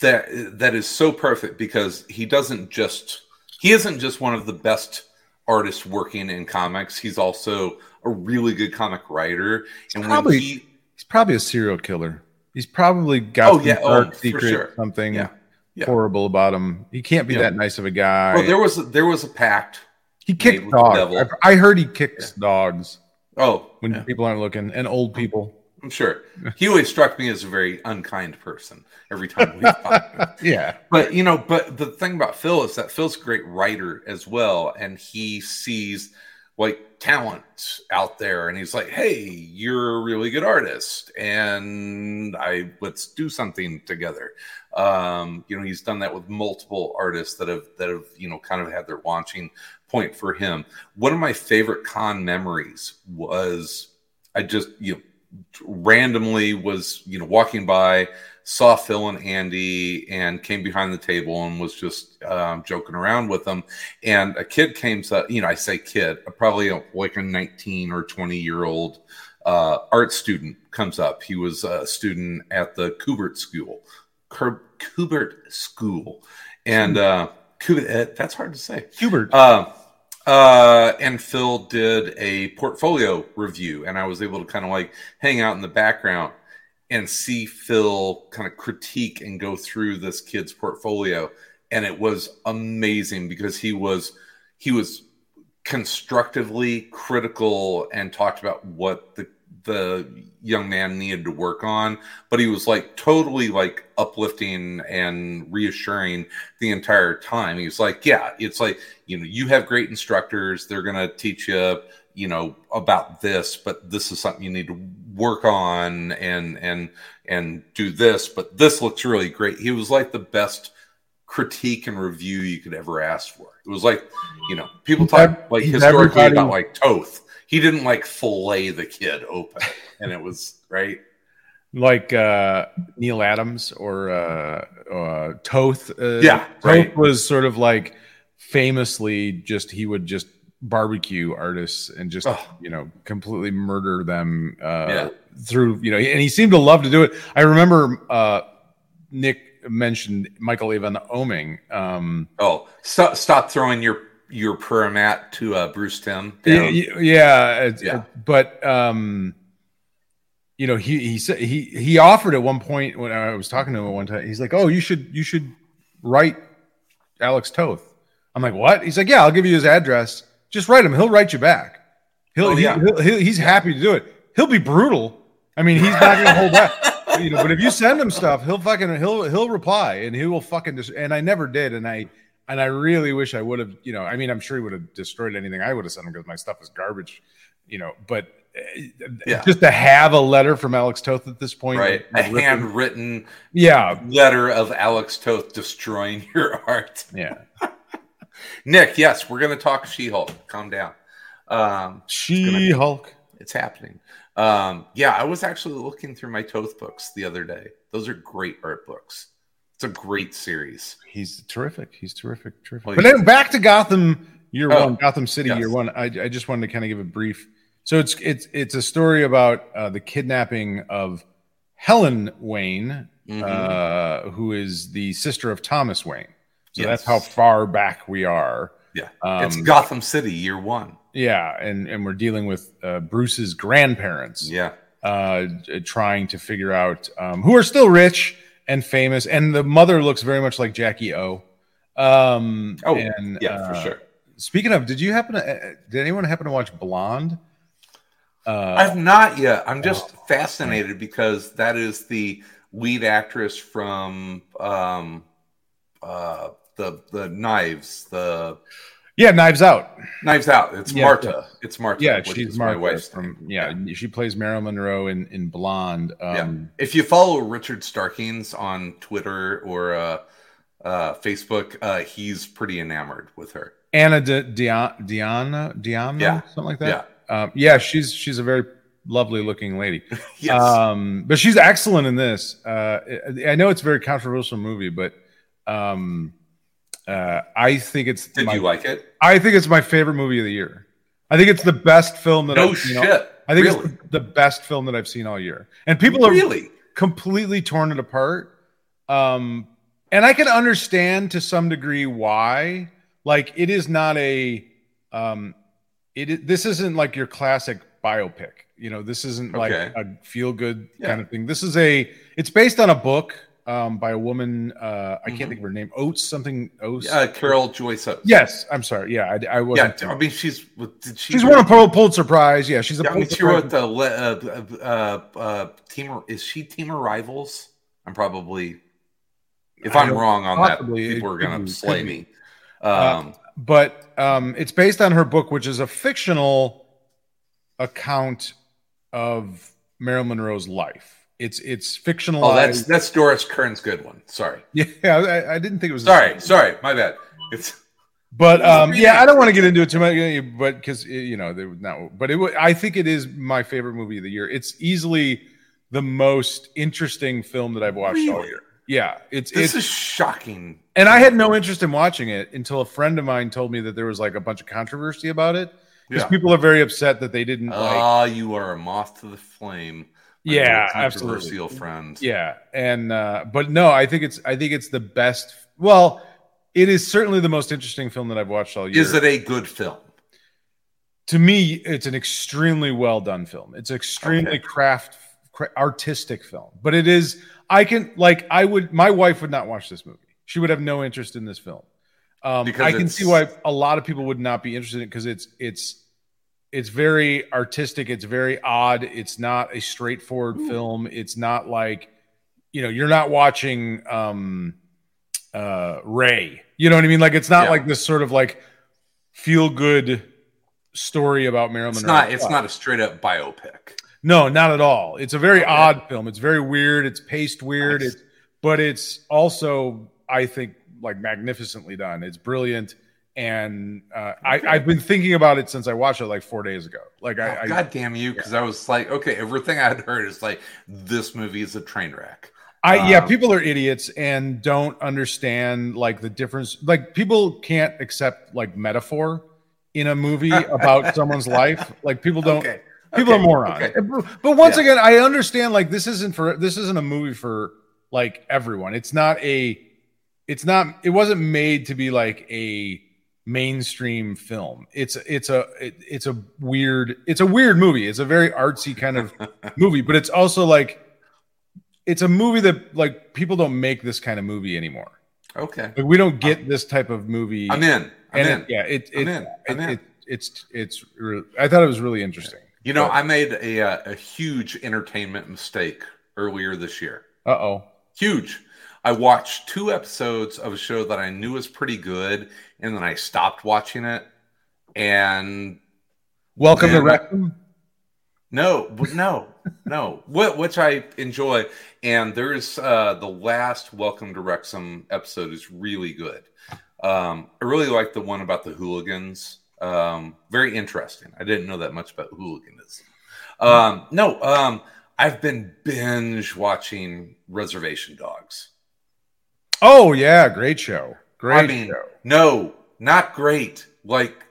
Speaker 3: that that is so perfect because he doesn't just he isn't just one of the best artists working in comics. He's also a really good comic writer, and when
Speaker 2: Probably-
Speaker 3: he
Speaker 2: he's probably a serial killer. He's probably got
Speaker 3: Oh,
Speaker 2: some
Speaker 3: yeah, oh,
Speaker 2: dark
Speaker 3: for
Speaker 2: secret,
Speaker 3: sure.
Speaker 2: something
Speaker 3: Yeah, yeah.
Speaker 2: horrible about him. He can't be that nice of a guy.
Speaker 3: well, there was there was a pact.
Speaker 2: he kicked dogs. I, I heard he kicks dogs
Speaker 3: Oh,
Speaker 2: when people aren't looking, and old people.
Speaker 3: I'm sure he always struck me as a very unkind person every time we talked.
Speaker 2: Yeah,
Speaker 3: But you know, but the thing about Phil is that Phil's a great writer as well, and he sees like talent out there, and he's like, "Hey, you're a really good artist, and I let's do something together." Um, you know, he's done that with multiple artists that have that have you know kind of had their launching point for him. One of my favorite con memories was I just you know randomly was you know walking by saw Phil and Ande and came behind the table and was just um, joking around with them. And a kid came up, you know, I say kid, probably like a 19 or 20 year old uh, art student comes up. He was a student at the Kubert School, Kubert School. And uh, Kubert, that's hard to say.
Speaker 2: Hubert.
Speaker 3: Uh, uh, and Phil did a portfolio review, and I was able to kind of like hang out in the background and see Phil kind of critique and go through this kid's portfolio, and it was amazing because he was he was constructively critical and talked about what the the young man needed to work on but he was like totally like uplifting and reassuring the entire time. He was like yeah it's like you know you have great instructors. They're going to teach you you know about this but this is something you need to work on and and and do this but this looks really great. He was like the best critique and review you could ever ask for. It was like you know people talk like historically about like toth he didn't like fillet the kid open and it was right
Speaker 2: like uh, Neal Adams or uh, uh, Toth. Uh,
Speaker 3: Yeah,
Speaker 2: Toth
Speaker 3: right.
Speaker 2: was sort of like famously just he would just barbecue artists and just
Speaker 3: Oh.
Speaker 2: you know completely murder them uh,
Speaker 3: Yeah.
Speaker 2: through you know and he seemed to love to do it. I remember uh, Nick mentioned Michael Avon Oeming. Um,
Speaker 3: oh stop stop throwing your your prayer mat to uh bruce timm
Speaker 2: Yeah,
Speaker 3: down.
Speaker 2: yeah,
Speaker 3: Yeah.
Speaker 2: but um, you know, he he said he he offered at one point when I was talking to him at one time. He's like, "Oh, you should you should write Alex Toth." I'm like, "What?" He's like, "Yeah, I'll give you his address. Just write him. He'll write you back. He'll,
Speaker 3: Oh,
Speaker 2: he-
Speaker 3: yeah.
Speaker 2: he'll, he'll he's happy to do it. He'll be brutal. I mean, he's not to hold back." You know, but if you send him stuff, he'll fucking he'll he'll reply and he will fucking dis- and I never did and I and I really wish I would have, you know, I mean, I'm sure he would have destroyed anything I would have sent him because my stuff is garbage, you know, but uh,
Speaker 3: Yeah.
Speaker 2: just to have a letter from Alex Toth at this point,
Speaker 3: right. a
Speaker 2: with-
Speaker 3: handwritten
Speaker 2: yeah,
Speaker 3: letter of alex toth destroying your art.
Speaker 2: Yeah,
Speaker 3: nick yes we're going to talk she-hulk. Calm down. Um
Speaker 2: She Hulk.
Speaker 3: it's happening. Um yeah i was actually looking through my toth books the other day. Those are great art books it's a great series
Speaker 2: He's terrific. He's terrific. Terrific.
Speaker 3: Well,
Speaker 2: but then back to Gotham year
Speaker 3: Oh,
Speaker 2: one, Gotham City
Speaker 3: yes.
Speaker 2: year one. I, I just wanted to kind of give a brief So it's it's it's a story about uh, the kidnapping of Helen Wayne,
Speaker 3: Mhm.
Speaker 2: uh, who is the sister of Thomas Wayne. So
Speaker 3: Yes.
Speaker 2: that's how far back we are.
Speaker 3: yeah,
Speaker 2: Um,
Speaker 3: it's Gotham City, year one.
Speaker 2: Yeah, and and we're dealing with uh, Bruce's grandparents,
Speaker 3: Yeah,
Speaker 2: uh, trying to figure out um, who are still rich and famous, and the mother looks very much like Jackie O. Um,
Speaker 3: Oh,
Speaker 2: and,
Speaker 3: yeah,
Speaker 2: uh,
Speaker 3: for sure.
Speaker 2: Speaking of, did you happen to? uh, Did anyone happen to watch Blonde? Uh,
Speaker 3: I've not yet. I'm just fascinated because that is the lead actress from um, uh, the the Knives, the
Speaker 2: yeah, Knives Out.
Speaker 3: Knives Out. It's
Speaker 2: Yeah,
Speaker 3: Marta. It's Marta.
Speaker 2: Yeah,
Speaker 3: which
Speaker 2: she's
Speaker 3: is
Speaker 2: Martha
Speaker 3: my wife's
Speaker 2: from.
Speaker 3: name.
Speaker 2: Yeah, she plays Marilyn Monroe in in Blonde. Um,
Speaker 3: If you follow Richard Starkings on Twitter or uh, uh, Facebook, uh, he's pretty enamored with her.
Speaker 2: Anna Di- Diana, Diana, Diana,
Speaker 3: Yeah.
Speaker 2: something like that. Yeah, um, yeah, she's she's a very lovely looking lady.
Speaker 3: Yes.
Speaker 2: Um, but she's excellent in this. Uh, I I know it's a very controversial movie, but um, uh, I think it's
Speaker 3: Did
Speaker 2: my,
Speaker 3: you like it?
Speaker 2: I think it's my favorite movie of the year. I think it's the best film that
Speaker 3: No
Speaker 2: I've seen.
Speaker 3: shit.
Speaker 2: all- I think
Speaker 3: really?
Speaker 2: it's the, the best film that I've seen all year, and people are
Speaker 3: really.
Speaker 2: completely torn it apart. Um, and I can understand to some degree why. Like, it is not a, um, it is, this isn't like your classic biopic. You know, this isn't like
Speaker 3: Okay.
Speaker 2: a feel good
Speaker 3: Yeah.
Speaker 2: kind of thing. This is a, it's based on a book um, by a woman. Uh, I can't think of her name. Oates something. Oates.
Speaker 3: Uh, Carol Joyce. Oates.
Speaker 2: yes, I'm sorry. Yeah, I, I
Speaker 3: Yeah,
Speaker 2: wasn't.
Speaker 3: I mean, she's. Did she
Speaker 2: she's won a Pul- Pulitzer Prize. Yeah, she's a
Speaker 3: Yeah, I mean,
Speaker 2: Pulitzer
Speaker 3: she wrote the le- uh, uh, uh, team. Is she Team Rivals? I'm probably. If I'm wrong on
Speaker 2: possibly.
Speaker 3: that, people are gonna
Speaker 2: be,
Speaker 3: slay me. Um,
Speaker 2: but um, it's based on her book, which is a fictional account of Marilyn Monroe's life. It's it's fictionalized.
Speaker 3: oh, that's that's Doris Kearns Goodwin. Sorry,
Speaker 2: yeah. I, I didn't think it was.
Speaker 3: sorry, sorry. My bad. It's
Speaker 2: But um, yeah, I don't want to get into it too much, but because you know, they would not. But it, I think it is my favorite movie of the year. It's easily the most interesting film that I've watched all year. Yeah, it's
Speaker 3: this
Speaker 2: it's
Speaker 3: is shocking.
Speaker 2: and I had no interest in watching it until a friend of mine told me that there was like a bunch of controversy about it because
Speaker 3: Yeah.
Speaker 2: people are very upset that they didn't like.
Speaker 3: Ah, you are a moth to the flame.
Speaker 2: Yeah,
Speaker 3: little
Speaker 2: absolutely.
Speaker 3: controversial friend.
Speaker 2: Yeah, and uh, but no, I think it's I think it's the best. Well, it is certainly the most interesting film that I've watched all year.
Speaker 3: Is it a good film?
Speaker 2: to me, it's an extremely well done film. It's extremely
Speaker 3: Okay.
Speaker 2: craft artistic film, but it is. I can like I would. My wife would not watch this movie. She would have no interest in this film. Um,
Speaker 3: Because
Speaker 2: I can see why a lot of people would not be interested in it because it's it's it's very artistic. It's very odd. It's not a straightforward
Speaker 3: Ooh.
Speaker 2: film. It's not like you know you're not watching um uh Ray. You know what I mean? Like it's not
Speaker 3: Yeah.
Speaker 2: like this sort of like feel good story about Marilyn
Speaker 3: It's
Speaker 2: Monroe.
Speaker 3: not. It's not a straight up biopic.
Speaker 2: No, not at all. It's a very
Speaker 3: Okay.
Speaker 2: odd film. It's very weird. It's paced weird.
Speaker 3: Nice.
Speaker 2: It's but it's also, I think, like magnificently done. It's brilliant. And uh,
Speaker 3: Okay.
Speaker 2: I, I've been thinking about it since I watched it like four days ago. Like I,
Speaker 3: Oh,
Speaker 2: I
Speaker 3: God damn you! Because I was like, okay, everything I had heard is like this movie is a train wreck.
Speaker 2: I yeah,
Speaker 3: Um,
Speaker 2: people are idiots and don't understand like the difference. Like people can't accept like metaphor in a movie about someone's life. Like people don't.
Speaker 3: Okay.
Speaker 2: People
Speaker 3: Okay,
Speaker 2: are morons. But once
Speaker 3: Yeah.
Speaker 2: again, I understand like this isn't for this isn't a movie for like everyone. It's not a. It's not. It wasn't made to be like a mainstream film. It's it's a it, it's a weird it's a weird movie. It's a very artsy kind of movie, but it's also like it's a movie that like people don't make this kind of movie anymore.
Speaker 3: Okay.
Speaker 2: Like we don't get this type of movie.
Speaker 3: I'm in. I'm
Speaker 2: and
Speaker 3: in.
Speaker 2: it, yeah, it,
Speaker 3: I'm
Speaker 2: it,
Speaker 3: in. I'm
Speaker 2: it-
Speaker 3: in.
Speaker 2: it- it's it's re- I thought it was really interesting.
Speaker 3: You know,
Speaker 2: But-
Speaker 3: I made a uh, a huge entertainment mistake earlier this year.
Speaker 2: Uh oh.
Speaker 3: Huge. I watched two episodes of a show that I knew was pretty good, and then I stopped watching it. And
Speaker 2: Welcome to
Speaker 3: Man, no, no, no, Wh- which I enjoy. And there's uh, the last Welcome to Wrexham episode is really good. Um, I really like the one about the hooligans. Um, very interesting. I didn't know that much about hooliganism. Um, no, um, I've been binge watching Reservation Dogs.
Speaker 2: Oh yeah, great show. Great
Speaker 3: I mean,
Speaker 2: show.
Speaker 3: no, not great. Like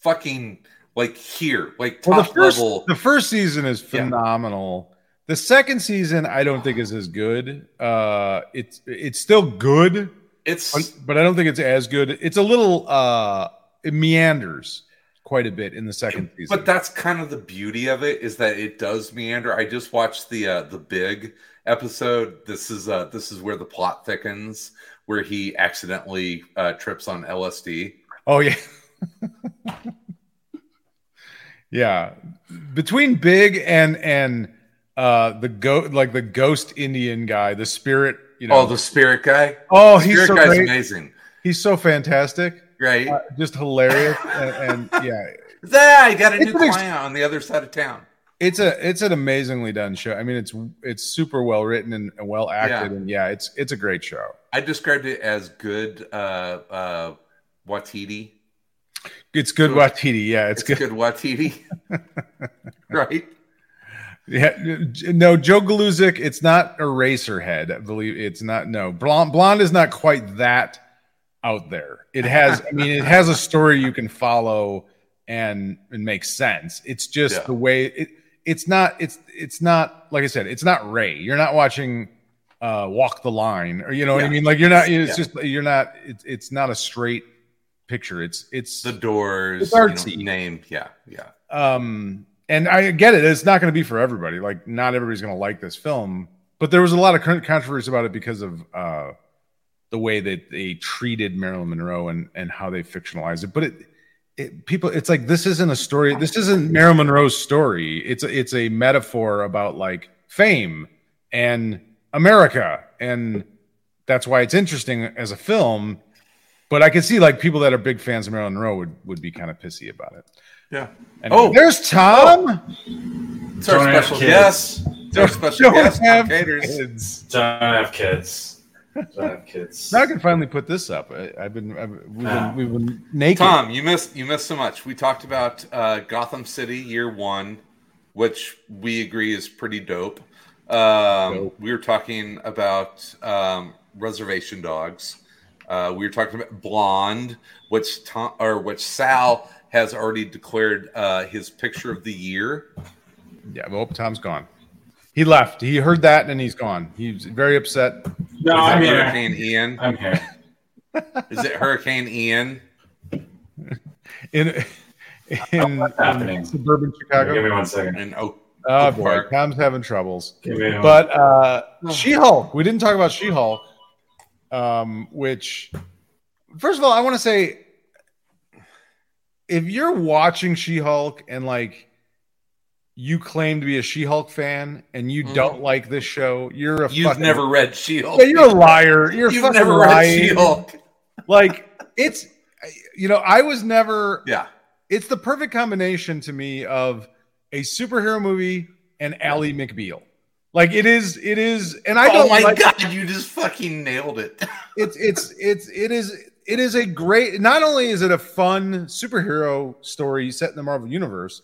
Speaker 3: fucking like here, like
Speaker 2: Well, the
Speaker 3: top
Speaker 2: first
Speaker 3: level.
Speaker 2: the first season is
Speaker 3: Yeah.
Speaker 2: phenomenal. The second season, I don't think is as good. Uh, it's it's still good,
Speaker 3: It's
Speaker 2: but, I don't think it's as good. It's a little uh, it meanders quite a bit in the second season.
Speaker 3: But that's kind of the beauty of it is that it does meander. I just watched the uh, the big episode. This is uh, this is where the plot thickens, where he accidentally uh, trips on LSD.
Speaker 2: Oh yeah. yeah. Between Big and and uh the goat like the ghost Indian guy, the spirit, you know.
Speaker 3: Oh, the spirit guy.
Speaker 2: oh, he's
Speaker 3: spirit
Speaker 2: so
Speaker 3: guy's
Speaker 2: great.
Speaker 3: amazing,
Speaker 2: He's so fantastic.
Speaker 3: right?
Speaker 2: Uh, just hilarious and, and yeah,
Speaker 3: Ah, I got a
Speaker 2: It's
Speaker 3: new
Speaker 2: an ex-
Speaker 3: client on the other side of town.
Speaker 2: It's a it's an amazingly done show. I mean, it's it's super well written and, and well acted
Speaker 3: Yeah.
Speaker 2: and yeah, it's it's a great show.
Speaker 3: I described it as good uh, uh, Waititi.
Speaker 2: It's good. Waititi. Yeah, it's,
Speaker 3: It's
Speaker 2: good.
Speaker 3: good Waititi, right?
Speaker 2: Yeah, no, Joe Galuzik. It's not Eraserhead. I believe it's not. No, Blonde. Blonde is not quite that out there. It has. I mean, it has a story you can follow and and make sense. It's just
Speaker 3: Yeah.
Speaker 2: the way it. It's not. It's it's not like I said. It's not Ray. You're not watching uh Walk the Line or you know what I mean. Like you're not. It's
Speaker 3: Yeah.
Speaker 2: just you're not. It's it's not a straight picture. It's it's
Speaker 3: The doors,
Speaker 2: It's
Speaker 3: you know,
Speaker 2: artsy.
Speaker 3: name, yeah, yeah.
Speaker 2: um and i get it it's not going to be for everybody like not everybody's going to like this film but there was a lot of con- controversy about it because of uh the way that they treated marilyn monroe and and how they fictionalized it but it it, people it's like this isn't a story this isn't marilyn monroe's story it's a, it's a metaphor about like fame and america and that's why it's interesting as a film but i could see like people that are big fans of marilyn monroe would would be kind of pissy about it
Speaker 3: Yeah.
Speaker 2: Anyway,
Speaker 3: Oh.
Speaker 2: there's Tom. Oh.
Speaker 3: It's our
Speaker 1: Don't have
Speaker 3: special
Speaker 1: kids.
Speaker 3: guest. It's our special
Speaker 2: Don't
Speaker 3: guest,
Speaker 2: have
Speaker 3: Caters.
Speaker 2: kids.
Speaker 1: Don't have kids. Have kids.
Speaker 2: Now I can finally put this up. I, I've been, I've, we've,
Speaker 1: Ah.
Speaker 2: been we've been naked.
Speaker 3: Tom, you missed you missed so much. We talked about uh, Gotham City Year One, which we agree is pretty dope. Um,
Speaker 2: Dope.
Speaker 3: We were talking about um, Reservation Dogs. Uh, we were talking about Blonde, which Tom or which Sal has already declared uh, his picture of the year.
Speaker 2: Yeah, well, Tom's gone. He left. He heard that and he's gone. He's very upset.
Speaker 1: No,
Speaker 3: Is
Speaker 1: I'm
Speaker 3: it
Speaker 1: here.
Speaker 3: Hurricane Ian?
Speaker 1: I'm here.
Speaker 3: Is it Hurricane Ian?
Speaker 2: In in,
Speaker 1: What's
Speaker 2: in suburban Chicago.
Speaker 1: Give me one second.
Speaker 3: In Oak,
Speaker 2: Oh
Speaker 3: Oak
Speaker 2: boy,
Speaker 3: Park.
Speaker 2: Tom's having troubles.
Speaker 1: Give me one.
Speaker 2: But uh, She-Hulk. We didn't talk about She-Hulk, um, which first of all, I want to say, if you're watching She-Hulk and like you claim to be a She-Hulk fan and you
Speaker 3: Mhm.
Speaker 2: don't like this show, you're a
Speaker 3: You've
Speaker 2: fucking,
Speaker 3: never read She-Hulk.
Speaker 2: Yeah, you're a liar. You're
Speaker 3: You've never read
Speaker 2: lying.
Speaker 3: She-Hulk.
Speaker 2: Like it's, you know, I was never.
Speaker 3: Yeah.
Speaker 2: It's the perfect combination to me of a superhero movie and Ally McBeal. Like it is, it is, and I
Speaker 3: oh
Speaker 2: don't
Speaker 3: my
Speaker 2: like,
Speaker 3: god, you just fucking nailed it.
Speaker 2: it's it's it's it is it is a great not only is it a fun superhero story set in the marvel universe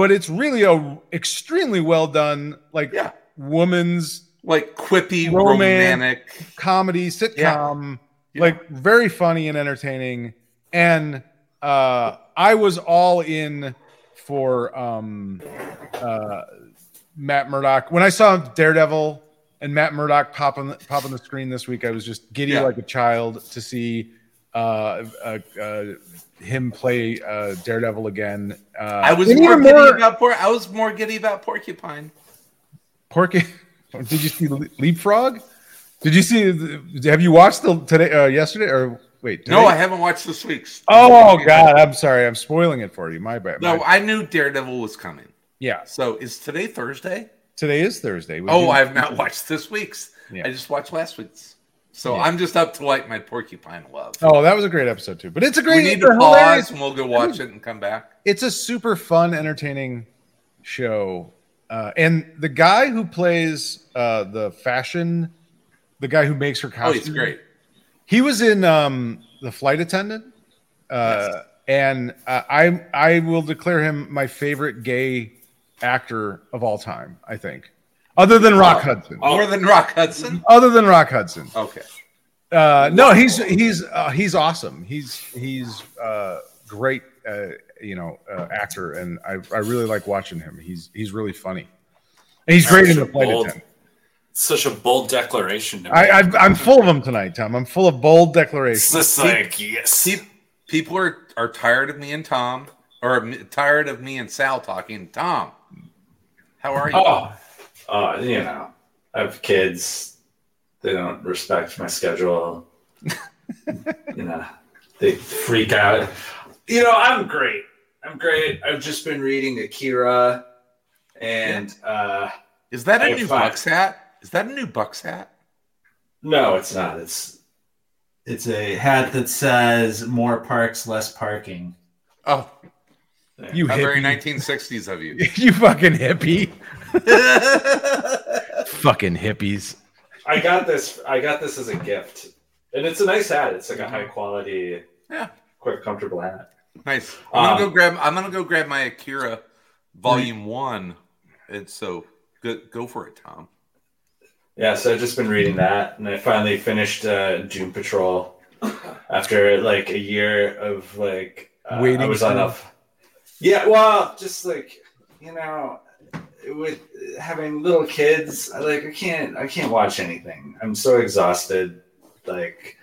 Speaker 2: but it's really a extremely well done like
Speaker 3: Yeah.
Speaker 2: woman's
Speaker 3: like quippy, romantic.
Speaker 2: comedy sitcom like very funny and entertaining and uh i was all in for um uh matt murdock when i saw daredevil and matt murdock pop on the, pop on the screen this week i was just giddy
Speaker 3: Yeah.
Speaker 2: like a child to see uh, uh, uh him play uh daredevil again uh
Speaker 3: I was
Speaker 2: and
Speaker 3: more giddy
Speaker 2: more
Speaker 3: about por- I was more giddy about porcupine.
Speaker 2: porky did you see leapfrog did you see have you watched the today uh yesterday or wait
Speaker 3: No. I haven't watched this week's.
Speaker 2: Oh God, I'm sorry. I'm spoiling it for you. My bad.
Speaker 3: No,
Speaker 2: My-
Speaker 3: I knew Daredevil was coming.
Speaker 2: yeah.
Speaker 3: So is today Thursday?
Speaker 2: Today is Thursday. We
Speaker 3: Oh,
Speaker 2: do-
Speaker 3: I have not watched this week's.
Speaker 2: Yeah.
Speaker 3: I just watched last week's. So
Speaker 2: Yeah.
Speaker 3: I'm just up to like my porcupine love.
Speaker 2: Oh, that was a great episode too. But it's a great.
Speaker 3: we need to
Speaker 2: hilarious-
Speaker 3: pause and we'll go watch it and come back.
Speaker 2: It's a super fun, entertaining show. Uh, and the guy who plays uh, the fashion, the guy who makes her
Speaker 3: Oh, he's great.
Speaker 2: He was in um, the flight attendant, uh, and uh, I I will declare him my favorite gay actor of all time. I think, other than Rock
Speaker 3: Oh.
Speaker 2: Hudson.
Speaker 3: More than Rock Hudson.
Speaker 2: Other than Rock Hudson.
Speaker 3: Okay.
Speaker 2: Uh, no, he's he's uh, he's awesome. He's he's uh, great. Uh, you know uh, actor, and I I really like watching him. He's he's really funny, and he's great in the play
Speaker 4: Bold. Such a bold declaration. To
Speaker 2: I, I, I'm full of them tonight, Tom. I'm full of bold
Speaker 4: It's
Speaker 2: declarations.
Speaker 4: just like yes.
Speaker 3: Pe- people are are tired of me and Tom, or tired of me and Sal talking. Tom, how are you?
Speaker 1: Oh, uh, you know, I have kids. They don't respect my schedule. you know, they freak out. You know, I'm great. I'm great. I've just been reading Akira, and uh,
Speaker 3: Is that a
Speaker 1: I
Speaker 3: new
Speaker 1: find-
Speaker 3: Bucks hat? Is that a new Bucks hat?
Speaker 1: no, it's not. It's
Speaker 5: It's a hat that says more parks, less parking.
Speaker 3: Oh,
Speaker 2: You
Speaker 3: very 1960s of you.
Speaker 2: you fucking hippie. fucking hippies.
Speaker 1: I got this. I got this as a gift, and it's a nice hat. It's like a high quality,
Speaker 3: Yeah.
Speaker 1: quite comfortable hat.
Speaker 3: Nice. I'm gonna
Speaker 1: Um,
Speaker 3: go grab. I'm gonna go grab my Akira Volume One, and so go go for it, Tom.
Speaker 1: Yeah, so I've just been reading that, and I finally finished uh, Doom Patrol after like a year of like uh,
Speaker 2: Waiting
Speaker 1: I was
Speaker 2: for-
Speaker 1: on a yeah, well, just like you know, with having little kids, I, like I can't I can't watch anything. I'm so exhausted. Like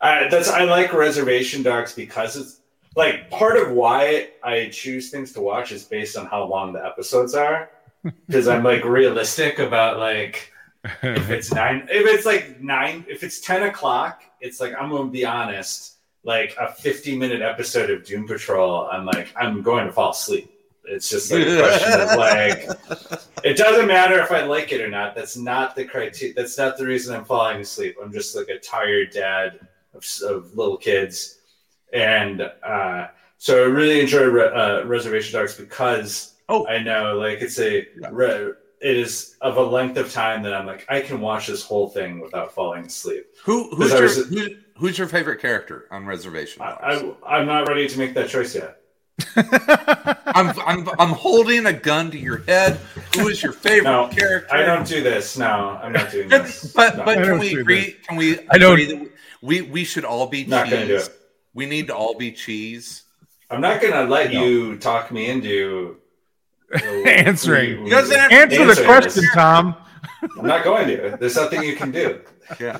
Speaker 1: I, that's I like Reservation Dogs because it's like part of why I choose things to watch is based on how long the episodes are because I'm like realistic about like if it's nine if it's like nine if it's 10 o'clock it's like i'm gonna be honest like a 50 minute episode of doom patrol i'm like i'm going to fall asleep it's just like a question of like it doesn't matter if i like it or not that's not the criteria that's not the reason i'm falling asleep i'm just like a tired dad of, of little kids and uh so i really enjoy Re- uh, reservation dogs because
Speaker 3: Oh.
Speaker 1: i know like it's a re- it is of a length of time that I'm like, I can watch this whole thing without falling asleep.
Speaker 3: Who who's your
Speaker 1: was-
Speaker 3: who, who's your favorite character on Reservation Dogs?
Speaker 1: I, I, I'm not ready to make that choice yet.
Speaker 3: I'm, I'm I'm holding a gun to your head. Who is your favorite
Speaker 1: No,
Speaker 3: character?
Speaker 1: I don't do this. No, I'm not doing this.
Speaker 3: but,
Speaker 1: No.
Speaker 3: but can we
Speaker 2: do
Speaker 3: agree? Can we?
Speaker 2: I don't-
Speaker 3: agree that we we should all be
Speaker 1: Not
Speaker 3: cheese.
Speaker 1: gonna do it.
Speaker 3: We need to all be cheese.
Speaker 1: I'm not gonna let
Speaker 3: No.
Speaker 1: you talk me into
Speaker 2: Answering.
Speaker 3: You doesn't have
Speaker 2: Answer the question,
Speaker 1: this.
Speaker 2: Tom.
Speaker 1: I'm not going to. There's nothing you can do.
Speaker 3: Yeah,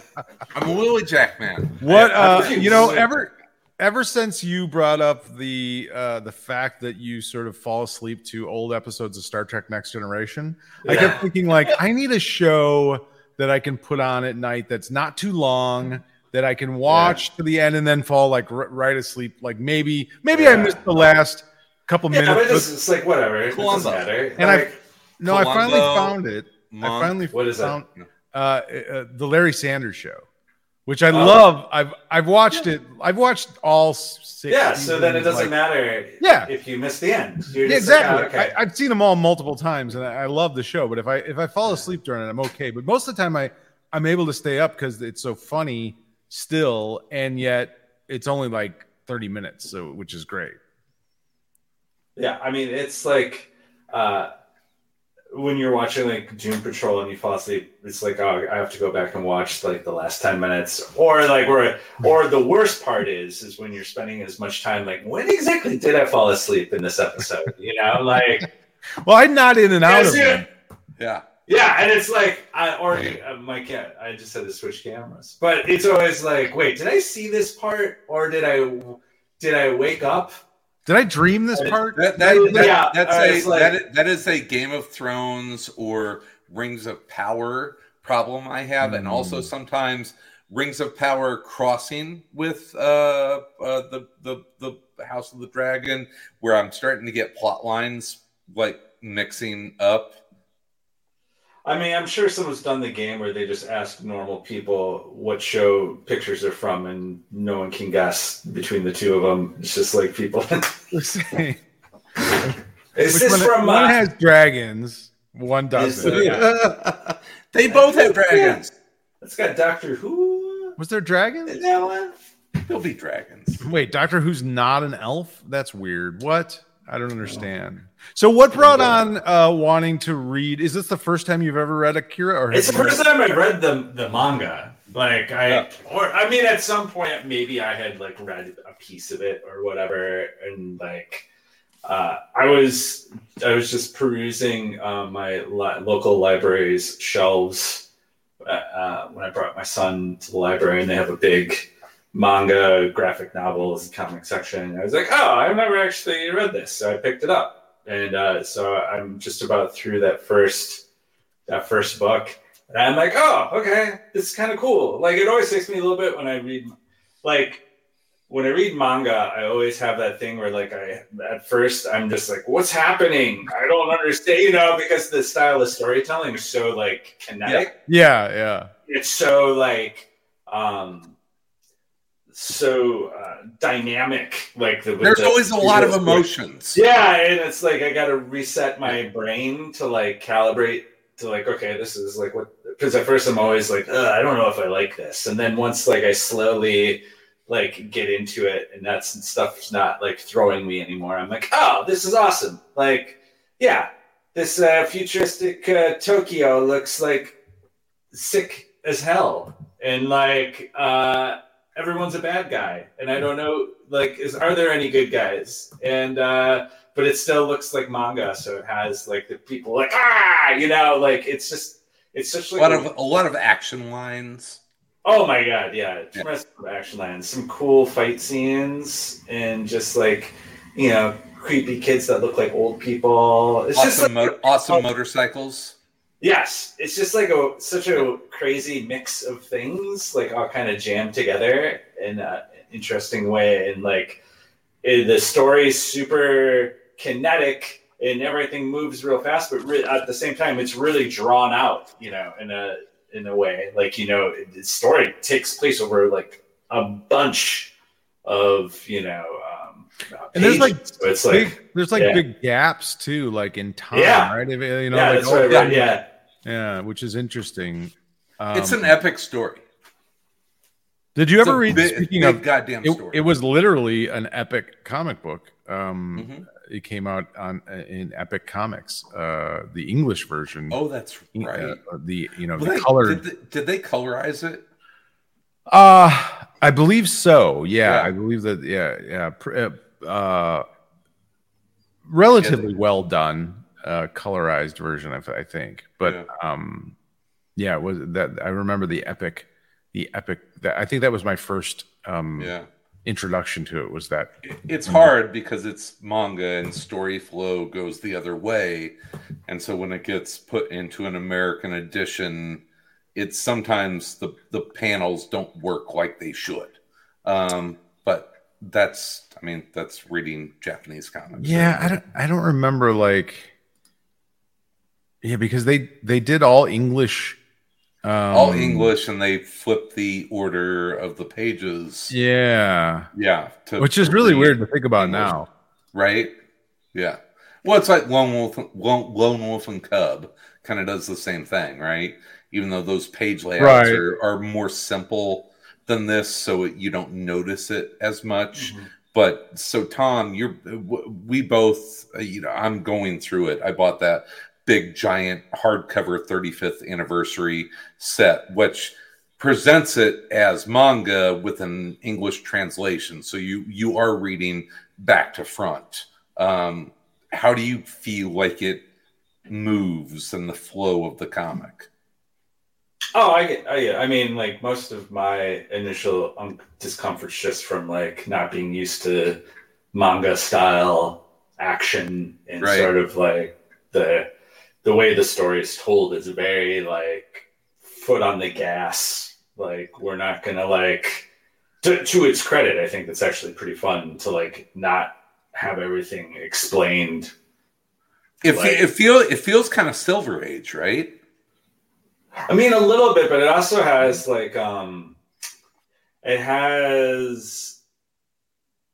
Speaker 3: I'm a Willie Jack man.
Speaker 2: What
Speaker 1: I- I
Speaker 2: uh, you know, ever ever since you brought up the uh, the fact that you sort of fall asleep to old episodes of Star Trek Next Generation, I kept thinking like I need a show that I can put on at night that's not too long that I can watch to the end and then fall like r- right asleep. Like maybe maybe I missed the last couple
Speaker 1: Yeah, but
Speaker 2: minutes.
Speaker 1: it's, it's like whatever. It doesn't
Speaker 3: Columbo.
Speaker 1: matter.
Speaker 2: And I-
Speaker 1: Like,
Speaker 2: no, I finally found it. I finally
Speaker 1: What is that?
Speaker 2: found uh, uh, the Larry Sanders show, which I
Speaker 1: Oh.
Speaker 2: love. I've I've watched it. I've watched all six.
Speaker 1: yeah, so then it doesn't
Speaker 2: like-
Speaker 1: matter.
Speaker 2: Yeah.
Speaker 1: if you miss the end. You're
Speaker 2: Yeah,
Speaker 1: just like,
Speaker 2: exactly.
Speaker 1: oh, okay.
Speaker 2: I, I've seen them all multiple times, and I, I love the show. But if I if I fall asleep during it, I'm okay. But most of the time, I I'm able to stay up because it's so funny still, and yet it's only like 30 minutes, so which is great.
Speaker 1: Yeah, I mean, it's like uh, when you're watching like Doom Patrol and you fall asleep. It's like, oh, I have to go back and watch like the last ten minutes, or like, or or the worst part is, is when you're spending as much time like, when exactly did I fall asleep in this episode? You know, like,
Speaker 2: Well, I'm not in and out of
Speaker 1: yeah.
Speaker 2: them.
Speaker 3: Yeah,
Speaker 1: yeah, and it's like, I or uh, my cat. I just had to switch cameras, but it's always like, wait, did I see this part, or did I did I wake up?
Speaker 2: Did I dream this part?
Speaker 3: that, that, that-
Speaker 1: Yeah,
Speaker 3: that's a
Speaker 1: like-
Speaker 3: that, is, that is a Game of Thrones or Rings of Power problem I have, and also
Speaker 2: Mm.
Speaker 3: sometimes Rings of Power crossing with uh, uh, the the the House of the Dragon, where I'm starting to get plot lines like mixing up.
Speaker 1: I mean, I'm sure someone's done the game where they just ask normal people what show pictures are from, and no one can guess between the two of them. It's just like people.
Speaker 2: Let's.
Speaker 1: Is
Speaker 2: Which
Speaker 1: this
Speaker 2: one,
Speaker 1: from?
Speaker 2: one
Speaker 1: Uh,
Speaker 2: has dragons, one doesn't.
Speaker 1: the-
Speaker 3: they both have dragons.
Speaker 1: it's got Doctor Who
Speaker 2: Was there dragons?
Speaker 1: in that one.
Speaker 3: They'll be dragons.
Speaker 2: Wait, Doctor Who's not an elf? That's weird. What? I don't understand. So, what brought on uh, wanting to read? Is this the first time you've ever read Akira? Or
Speaker 1: It's the
Speaker 2: have you
Speaker 1: first time I read the the manga. Like I,
Speaker 3: Yeah.
Speaker 1: or I mean, at some point maybe I had like read a piece of it or whatever, and like uh, I was I was just perusing uh, my li- local library's shelves uh, uh, when I brought my son to the library, and they have a big manga, graphic novels, comic section. I was like, oh, I've never actually read this, so I picked it up, and uh, so I'm just about through that first that first book, and I'm like, oh, okay, this is kind of cool. Like it always takes me a little bit when I read, like when I read manga, I always have that thing where like I at first I'm just like, what's happening? I don't understand, you know, because the style of storytelling is so like kinetic.
Speaker 2: Yeah, yeah.
Speaker 1: It's so like um so uh, dynamic. Like the
Speaker 3: There's
Speaker 1: the
Speaker 3: always a lot of emotions.
Speaker 1: Yeah, and it's like I gotta reset my brain to like calibrate to like, okay, this is like what because at first I'm always like, I don't know if I like this. And then once like I slowly like get into it and that's stuff's not like throwing me anymore, I'm like, oh, this is awesome. Like, yeah, this uh, futuristic uh, Tokyo looks like sick as hell. And like uh everyone's a bad guy. And I don't know like is are there any good guys? And uh but it still looks like manga, so it has like the people like ah, you know, like it's just it's such
Speaker 3: A lot of a lot of action lines.
Speaker 1: oh my god, yeah, tremendous action lines, some cool fight scenes, and just like you know, creepy kids that look like old people. It's just like,
Speaker 3: mo- awesome motorcycles.
Speaker 1: Yes, it's just like a such a crazy mix of things, like all kind of jammed together in an interesting way, and like it, the story's super kinetic and everything moves real fast, but re- at the same time, it's really drawn out, you know, in a in a way. Like you know, the story takes place over like a bunch of you know. Um,
Speaker 2: And there's, like,
Speaker 1: so it's like
Speaker 2: big, there's like
Speaker 1: yeah.
Speaker 2: big gaps too, like in time,
Speaker 1: Yeah.
Speaker 2: right? If, you know,
Speaker 1: yeah,
Speaker 2: like,
Speaker 1: that's what I
Speaker 2: oh,
Speaker 1: read. Yeah,
Speaker 2: yeah, which is interesting. Um,
Speaker 3: it's an epic story.
Speaker 2: Did you
Speaker 3: It's
Speaker 2: ever read?
Speaker 3: big-
Speaker 2: speaking
Speaker 3: big
Speaker 2: of,
Speaker 3: goddamn
Speaker 2: it,
Speaker 3: story.
Speaker 2: it was literally an epic comic book. Um,
Speaker 3: Mhm.
Speaker 2: It came out on in Epic Comics, uh, the English version.
Speaker 3: Oh, that's
Speaker 2: uh,
Speaker 3: right.
Speaker 2: the you know
Speaker 3: Well,
Speaker 2: the
Speaker 3: they-
Speaker 2: color.
Speaker 3: Did they, did they colorize it?
Speaker 2: Uh I believe so. Yeah,
Speaker 3: Yeah.
Speaker 2: I believe that. Yeah, yeah. uh, Uh, relatively well done, uh, colorized version. I, I think, but
Speaker 3: Yeah.
Speaker 2: um, yeah, it was that I remember the epic, the epic. That I think that was my first um
Speaker 3: Yeah.
Speaker 2: introduction to it. Was that
Speaker 3: It's hard because it's manga and story flow goes the other way. And so when it gets put into an American edition, it's sometimes the, the panels don't work like they should. Um, but that's, I mean, that's reading Japanese comics.
Speaker 2: Yeah, I don't I don't remember like Yeah, because they they did all English um
Speaker 3: All English and they flip the order of the pages.
Speaker 2: Yeah.
Speaker 3: Yeah. to-
Speaker 2: Which is really weird to think about
Speaker 3: English.
Speaker 2: now.
Speaker 3: right? Yeah. Well, it's like Lone Wolf, Lone, Lone Wolf and Cub kind of does the same thing, right? Even though those page layouts
Speaker 2: Right.
Speaker 3: are, are more simple than this, so it, you don't notice it as much.
Speaker 1: Mm-hmm.
Speaker 3: But so Tom, you're we both, uh, you know, I'm going through it. I bought that big giant hardcover 35th anniversary set, which presents it as manga with an English translation. So you you are reading back to front. Um, how do you feel like it moves and the flow of the comic?
Speaker 1: Oh, I get, I get. I mean, like most of my initial um, discomfort's just from like not being used to manga style action and
Speaker 3: Right.
Speaker 1: sort of like the the way the story is told is very like foot on the gas. Like we're not gonna like to, to its credit, I think it's actually pretty fun to like not have everything explained
Speaker 3: It,
Speaker 1: Like-
Speaker 3: it feel it feels kind of Silver Age, right?
Speaker 1: I mean, a little bit, but it also has like um, it has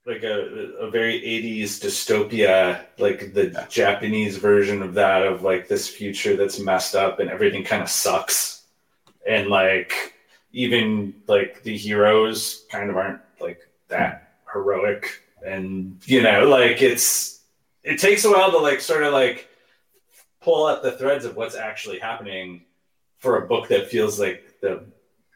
Speaker 1: like a a very '80s dystopia, like the
Speaker 3: Yeah.
Speaker 1: Japanese version of that, of like this future that's messed up and everything kind of sucks, and like even like the heroes kind of aren't like that heroic, and you know, like it's it takes a while to like sort of like pull at the threads of what's actually happening for a book that feels like the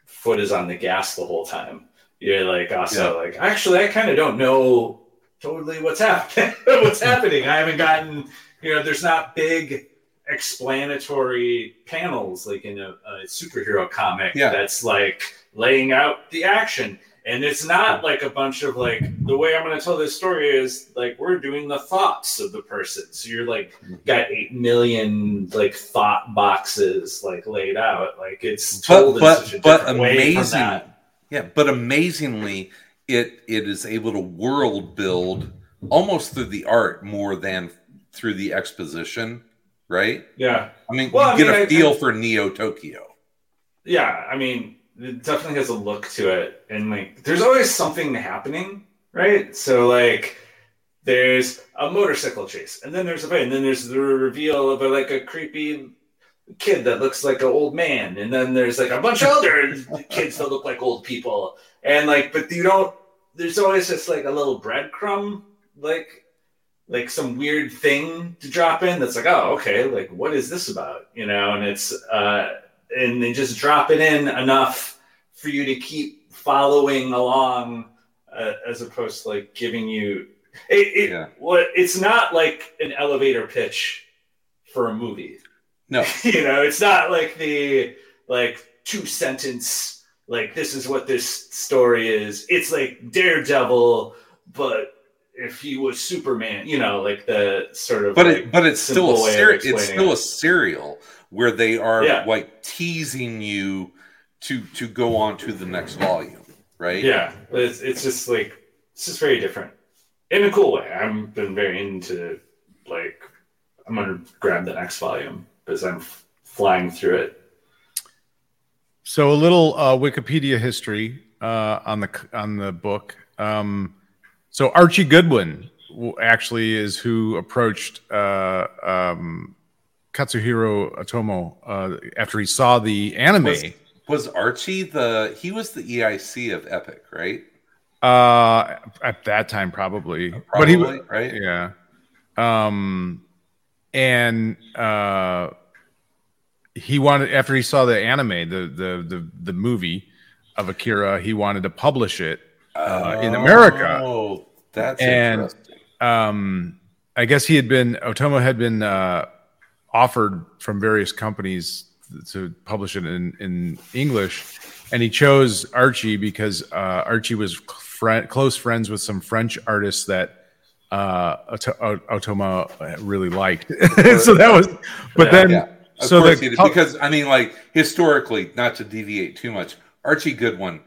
Speaker 1: foot is on the gas the whole time. You're like ah, also like actually I kind of don't know totally what's happening. what's happening? I haven't gotten, you know, there's not big explanatory panels like in a, a superhero comic
Speaker 3: Yeah.
Speaker 1: that's like laying out the action. And it's not like a bunch of like the way I'm going to tell this story is like we're doing the thoughts of the person. So you're like mm-hmm. got eight million like thought boxes like laid out. Like it's told
Speaker 3: but
Speaker 1: in such a
Speaker 3: but
Speaker 1: different way from
Speaker 3: amazing
Speaker 1: that.
Speaker 3: Yeah but amazingly it it is able to world build almost through the art more than through the exposition right?
Speaker 1: Yeah.
Speaker 3: i mean
Speaker 1: Well, I
Speaker 3: you get
Speaker 1: mean,
Speaker 3: a
Speaker 1: I-
Speaker 3: feel
Speaker 1: I-
Speaker 3: for neo tokyo.
Speaker 1: Yeah i mean it definitely has a look to it and like there's always something happening right? So like there's a motorcycle chase and then there's a fight and then there's the reveal of a, like a creepy kid that looks like an old man and then there's like a bunch of other kids that look like old people. And like but you don't there's always just like a little breadcrumb like like some weird thing to drop in that's like oh okay like what is this about? You know and it's uh and they just drop it in enough for you to keep following along uh, as opposed to like giving you it, it
Speaker 3: Yeah.
Speaker 1: what it's not like an elevator pitch for a movie
Speaker 3: no
Speaker 1: you know it's not like the like two sentence like this is what this story is it's like daredevil but if he was superman you know like the sort of
Speaker 3: but
Speaker 1: like,
Speaker 3: it but it's still a ser- it's still
Speaker 1: it.
Speaker 3: a serial where they are
Speaker 1: Yeah.
Speaker 3: like teasing you to to go on to the next volume right
Speaker 1: Yeah, it's, it's just like it's just very different in a cool way. I've been very into like I'm gonna grab the next volume because I'm f- flying through it.
Speaker 2: So a little uh, Wikipedia history uh, on the on the book. Um, so Archie Goodwin actually is who approached uh, um, Katsuhiro Otomo uh, after he saw the anime.
Speaker 3: Was- was archie the he was the eic of epic right
Speaker 2: Uh, at that time, probably, but
Speaker 3: Probably,
Speaker 2: he
Speaker 3: right
Speaker 2: yeah. Um, and uh, he wanted after he saw the anime, the the the the movie of Akira, he wanted to publish it uh, in America.
Speaker 3: oh that's
Speaker 2: And-
Speaker 3: interesting
Speaker 2: Um, I guess he had been Otomo had been uh, offered from various companies to publish it in in English, and he chose Archie because uh, Archie was friend, close friends with some French artists that uh, Otomo really liked. so that was, but then
Speaker 3: yeah Of
Speaker 2: so
Speaker 3: course
Speaker 2: the
Speaker 3: he did, because I mean, like historically, not to deviate too much, Archie Goodwin.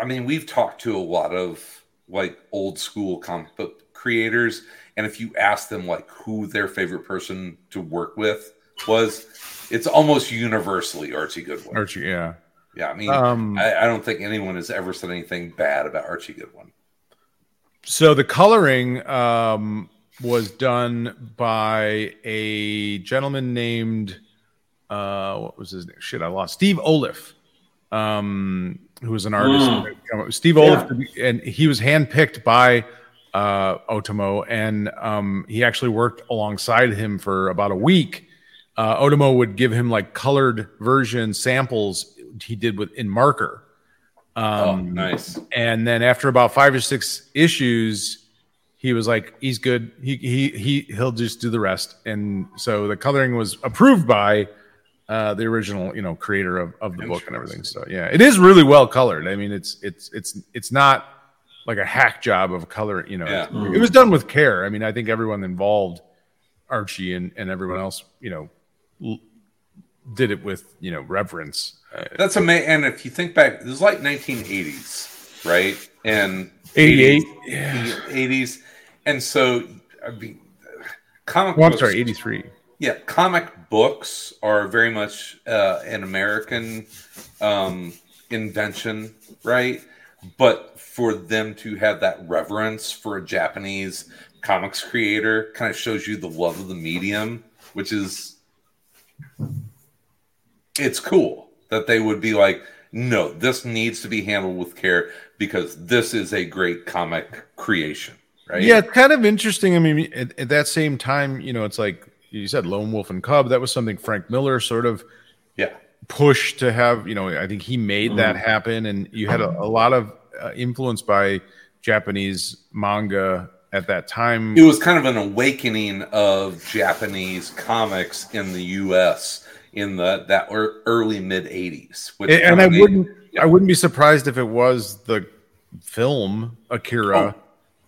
Speaker 3: I mean, we've talked to a lot of like old school comic book creators, and if you ask them like who their favorite person to work with was, it's almost universally Archie Goodwin.
Speaker 2: Archie, yeah.
Speaker 3: yeah, I mean,
Speaker 2: Um,
Speaker 3: I, I don't think anyone has ever said anything bad about Archie Goodwin.
Speaker 2: So the coloring um, was done by a gentleman named uh, what was his name? Shit, I lost Steve Oliff, um, who was an artist. Steve Oliff, and he was handpicked by uh, Otomo, and um, he actually worked alongside him for about a week. Uh, Otomo would give him like colored version samples he did with in marker.
Speaker 3: oh,
Speaker 2: Um,
Speaker 3: nice.
Speaker 2: and then after about five or six issues he was like he's good. He he he he'll just do the rest. And so the coloring was approved by uh the original you know creator of, of the book and everything. So yeah it is really well colored. I mean it's it's it's it's not like a hack job of color you know.
Speaker 3: Yeah.
Speaker 2: it was done with care. I mean i think everyone involved archie and and everyone else you know l- did it with you know reverence. Uh,
Speaker 3: That's amazing. And if you think back, this is like 1980s, right? And
Speaker 2: 88
Speaker 3: 80s, 80s. And so, I mean, comic
Speaker 2: well, i'm
Speaker 3: books,
Speaker 2: sorry 83
Speaker 3: yeah, comic books are very much uh, an American um, invention, right? But for them to have that reverence for a Japanese comics creator kind of shows you the love of the medium, which is it's cool that they would be like, no, this needs to be handled with care because this is a great comic creation, right?
Speaker 2: Yeah, it's kind of interesting. I mean, at, at that same time, you know, it's like you said, Lone Wolf and Cub. That was something Frank Miller sort of
Speaker 3: yeah,
Speaker 2: pushed to have. You know, I think he made that happen, and you had a, a lot of uh, influence by Japanese manga at that time.
Speaker 3: It was kind of an awakening of Japanese comics in the U.S. in the that early mid '80s. which
Speaker 2: and
Speaker 3: kind
Speaker 2: I wouldn't I wouldn't be surprised if it was the film Akira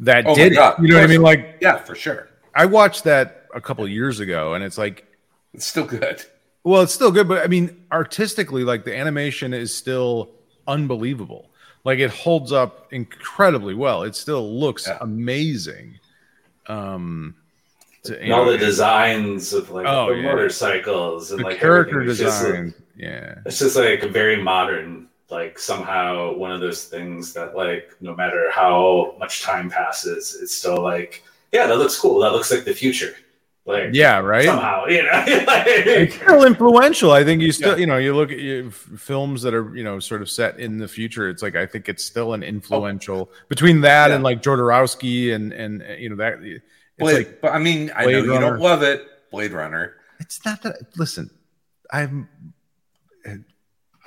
Speaker 2: that
Speaker 3: Oh
Speaker 2: did it. You know what I mean? Like
Speaker 3: Yeah, for sure.
Speaker 2: I watched that a couple years ago, and it's like,
Speaker 3: It's still good.
Speaker 2: well, it's still good, but I mean, artistically, like the animation is still unbelievable. Like it holds up incredibly well. It still looks
Speaker 3: Yeah.
Speaker 2: amazing. Um, to, you
Speaker 1: And all
Speaker 2: know,
Speaker 1: the designs of like
Speaker 2: Oh,
Speaker 1: the
Speaker 2: yeah.
Speaker 1: motorcycles and
Speaker 2: the
Speaker 1: like
Speaker 2: character
Speaker 1: everything. It's just, like-
Speaker 2: design. yeah.
Speaker 1: it's just like a very modern like somehow one of those things that like no matter how much time passes it's still like yeah that looks cool that looks like the future like
Speaker 2: Yeah, right.
Speaker 1: somehow you know
Speaker 2: it's still influential. I think you still, you know, you look at you, f- films that are, you know, sort of set in the future. It's like I think it's still an influential between that
Speaker 3: Yeah.
Speaker 2: and like Jodorowsky and and uh, you know that it's
Speaker 3: Blade,
Speaker 2: like
Speaker 3: but I mean, I know
Speaker 2: Blade
Speaker 3: you don't love it, Blade Runner.
Speaker 2: it's not that. Listen, I'm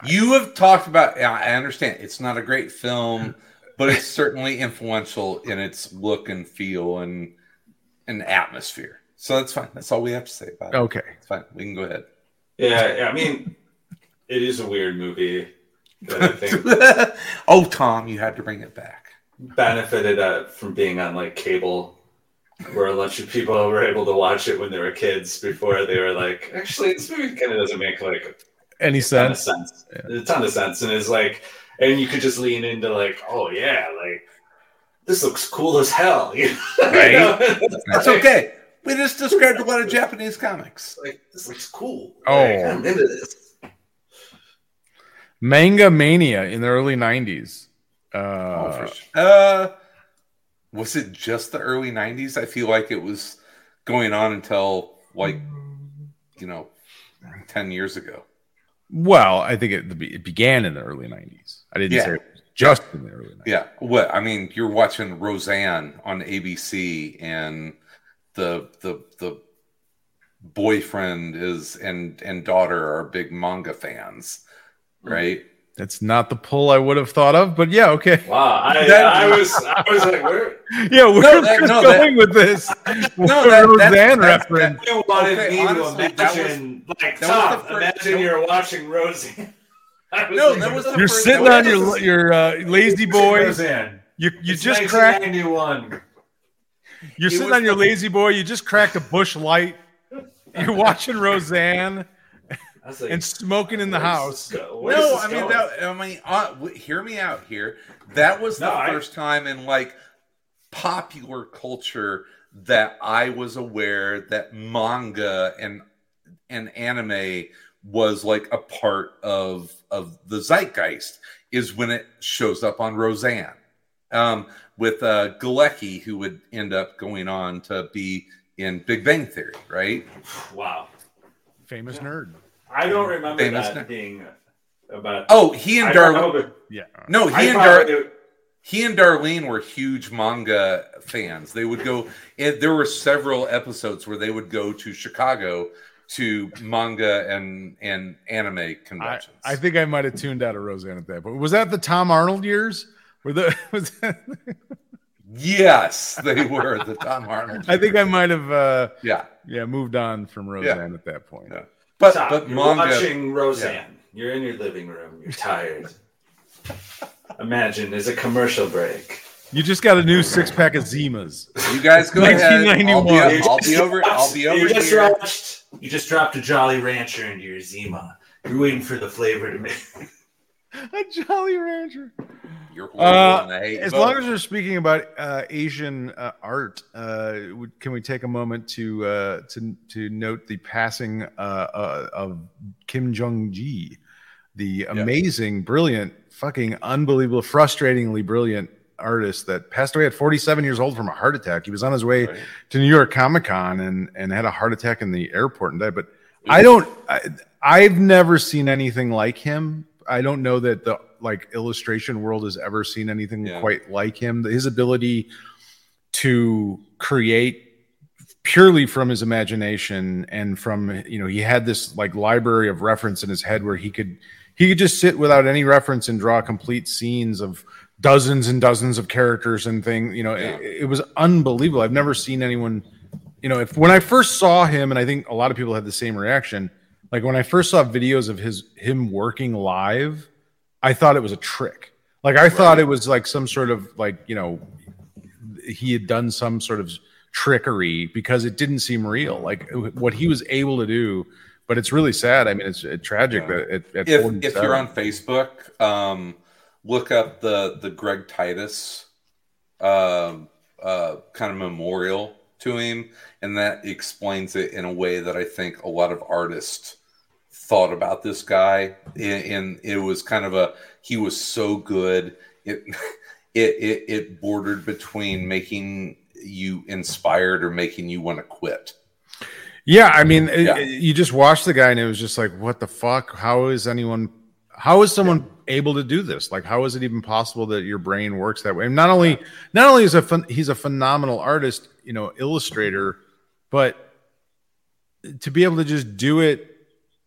Speaker 3: You have talked about. I understand it's not a great film, but it's certainly influential in its look and feel and and atmosphere. So that's fine. That's all we have to say about it.
Speaker 2: okay.
Speaker 3: It's fine. We can go ahead.
Speaker 1: yeah, yeah i mean it is a weird movie i think
Speaker 3: oh, Tom, you had to bring it back.
Speaker 1: benefited uh, from being on like cable where a bunch of people were able to watch it when they were kids before they were like actually this movie kind of doesn't make like
Speaker 2: Any
Speaker 1: ton of
Speaker 2: sense?
Speaker 1: sense. A ton of sense. And it's like, and you could just lean into like, oh yeah, like this looks cool as hell. You know?
Speaker 3: Right? That's okay. We just described a lot of Japanese comics.
Speaker 1: Like this looks cool.
Speaker 2: Oh.
Speaker 1: Like, I'm into this.
Speaker 2: Manga mania in the early '90s.
Speaker 3: Oh,
Speaker 2: Uh,
Speaker 3: for sure. Uh, was it just the early '90s? I feel like it was going on until like you know, ten years ago.
Speaker 2: Well, I think it, it began in the early '90s. I didn't
Speaker 3: Yeah.
Speaker 2: say it was just in the early '90s.
Speaker 3: Yeah. What I mean, you're watching Roseanne on ABC, and the the the boyfriend is and and daughter are big manga fans, mm-hmm. right?
Speaker 2: That's not the pull I would have thought of, but yeah, okay.
Speaker 1: Wow. I,
Speaker 3: That-
Speaker 1: I was I was like, where
Speaker 2: Yeah, we're
Speaker 3: No, that- no,
Speaker 2: going with this.
Speaker 3: No, that-
Speaker 2: Roseanne
Speaker 3: that's- that's-
Speaker 2: reference.
Speaker 1: you wanted
Speaker 3: Okay,
Speaker 1: me
Speaker 3: honestly,
Speaker 1: to
Speaker 3: that was-
Speaker 1: imagine like
Speaker 3: that was
Speaker 1: Tom,
Speaker 3: the first-
Speaker 1: imagine you're watching Roseanne.
Speaker 3: No,
Speaker 1: like,
Speaker 3: that was the
Speaker 2: You're
Speaker 3: first-
Speaker 2: sitting
Speaker 3: that
Speaker 2: on your
Speaker 3: was-
Speaker 2: your uh, lazy boy. You you
Speaker 1: It's
Speaker 2: just cracked.
Speaker 1: 1991.
Speaker 2: You're
Speaker 3: It
Speaker 2: sitting on your
Speaker 3: the-
Speaker 2: lazy boy. You just cracked a Busch Light. You're watching Roseanne
Speaker 1: I was like,
Speaker 2: and smoking in the house.
Speaker 1: this go- where's
Speaker 3: No, I mean that. I mean, uh, w- hear me out here. That was the
Speaker 1: No, I-
Speaker 3: first time in like popular culture that I was aware that manga and and anime was like a part of of the zeitgeist. Is when it shows up on Roseanne um, with uh, Galecki, who would end up going on to be in Big Bang Theory, right?
Speaker 1: Wow.
Speaker 2: Famous nerd.
Speaker 1: I don't remember
Speaker 3: Famous
Speaker 1: that
Speaker 3: name.
Speaker 1: being about.
Speaker 3: Oh, he and Darlene.
Speaker 1: probably-
Speaker 2: Yeah.
Speaker 3: No, he
Speaker 1: I
Speaker 3: and Dar-
Speaker 1: probably-
Speaker 3: he and Darlene were huge manga fans. They would go. And there were several episodes where they would go to Chicago to manga and and anime conventions.
Speaker 2: I think I might have tuned out of Roseanne at that point. Was that the Tom Arnold years? Were the was that,
Speaker 3: yes, they were the Tom Arnold.
Speaker 2: I think I might have uh,
Speaker 3: yeah,
Speaker 2: yeah moved on from Roseanne at that point.
Speaker 3: Yeah. But
Speaker 1: Tom,
Speaker 3: but
Speaker 1: you're
Speaker 3: manga.
Speaker 1: watching Roseanne. You're in your living room. You're tired. Imagine there's a commercial break.
Speaker 2: You just got a new six pack of Zimas.
Speaker 3: You guys go ahead. I'll be,
Speaker 2: 1991.
Speaker 3: I'll be over. I'll be over
Speaker 1: you just
Speaker 3: here.
Speaker 1: dropped. You just dropped a Jolly Rancher into your Zima. You're waiting for the flavor to make.
Speaker 2: a Jolly Rancher.
Speaker 3: You're horrible
Speaker 2: Uh,
Speaker 3: and I hate
Speaker 2: As
Speaker 3: both.
Speaker 2: long as we're speaking about uh, Asian uh, art, uh, can we take a moment to uh, to to note the passing uh, uh, of Kim Jung Gi, the amazing, brilliant, fucking unbelievable, frustratingly brilliant artist that passed away at 47 years old from a heart attack. He was on his way
Speaker 3: Right.
Speaker 2: to New York Comic Con and and had a heart attack in the airport and died. But I don't. I, I've never seen anything like him. I don't know that the like illustration world has ever seen anything
Speaker 3: Yeah.
Speaker 2: quite like him. His ability to create purely from his imagination and from you know he had this like library of reference in his head where he could he could just sit without any reference and draw complete scenes of dozens and dozens of characters and things. You know,
Speaker 3: Yeah.
Speaker 2: it, it was unbelievable. I've never seen anyone. You know, if when I first saw him, and I think a lot of people had the same reaction. Like when I first saw videos of his him working live, I thought it was a trick. Like I thought it was like some sort of like you know he had done some sort of trickery because it didn't seem real. Like what he was able to do. But it's really sad. I mean, it's uh, tragic
Speaker 3: Yeah.
Speaker 2: that at, at
Speaker 3: if if you're on Facebook, um, look up the the Greg Titus um uh, kind of memorial to him, and that explains it in a way that I think a lot of artists thought about this guy. And, it was kind of a he was so good. It it it, it bordered between making you inspired or making you want to quit.
Speaker 2: Yeah, I mean, mm-hmm.
Speaker 3: Yeah.
Speaker 2: it- you just watched the guy, and it was just like, what the fuck? How is anyone? How is someone able to do this? Like, how is it even possible that your brain works that way? And not only, not only is a phen- he's a phenomenal artist, you know, illustrator, but to be able to just do it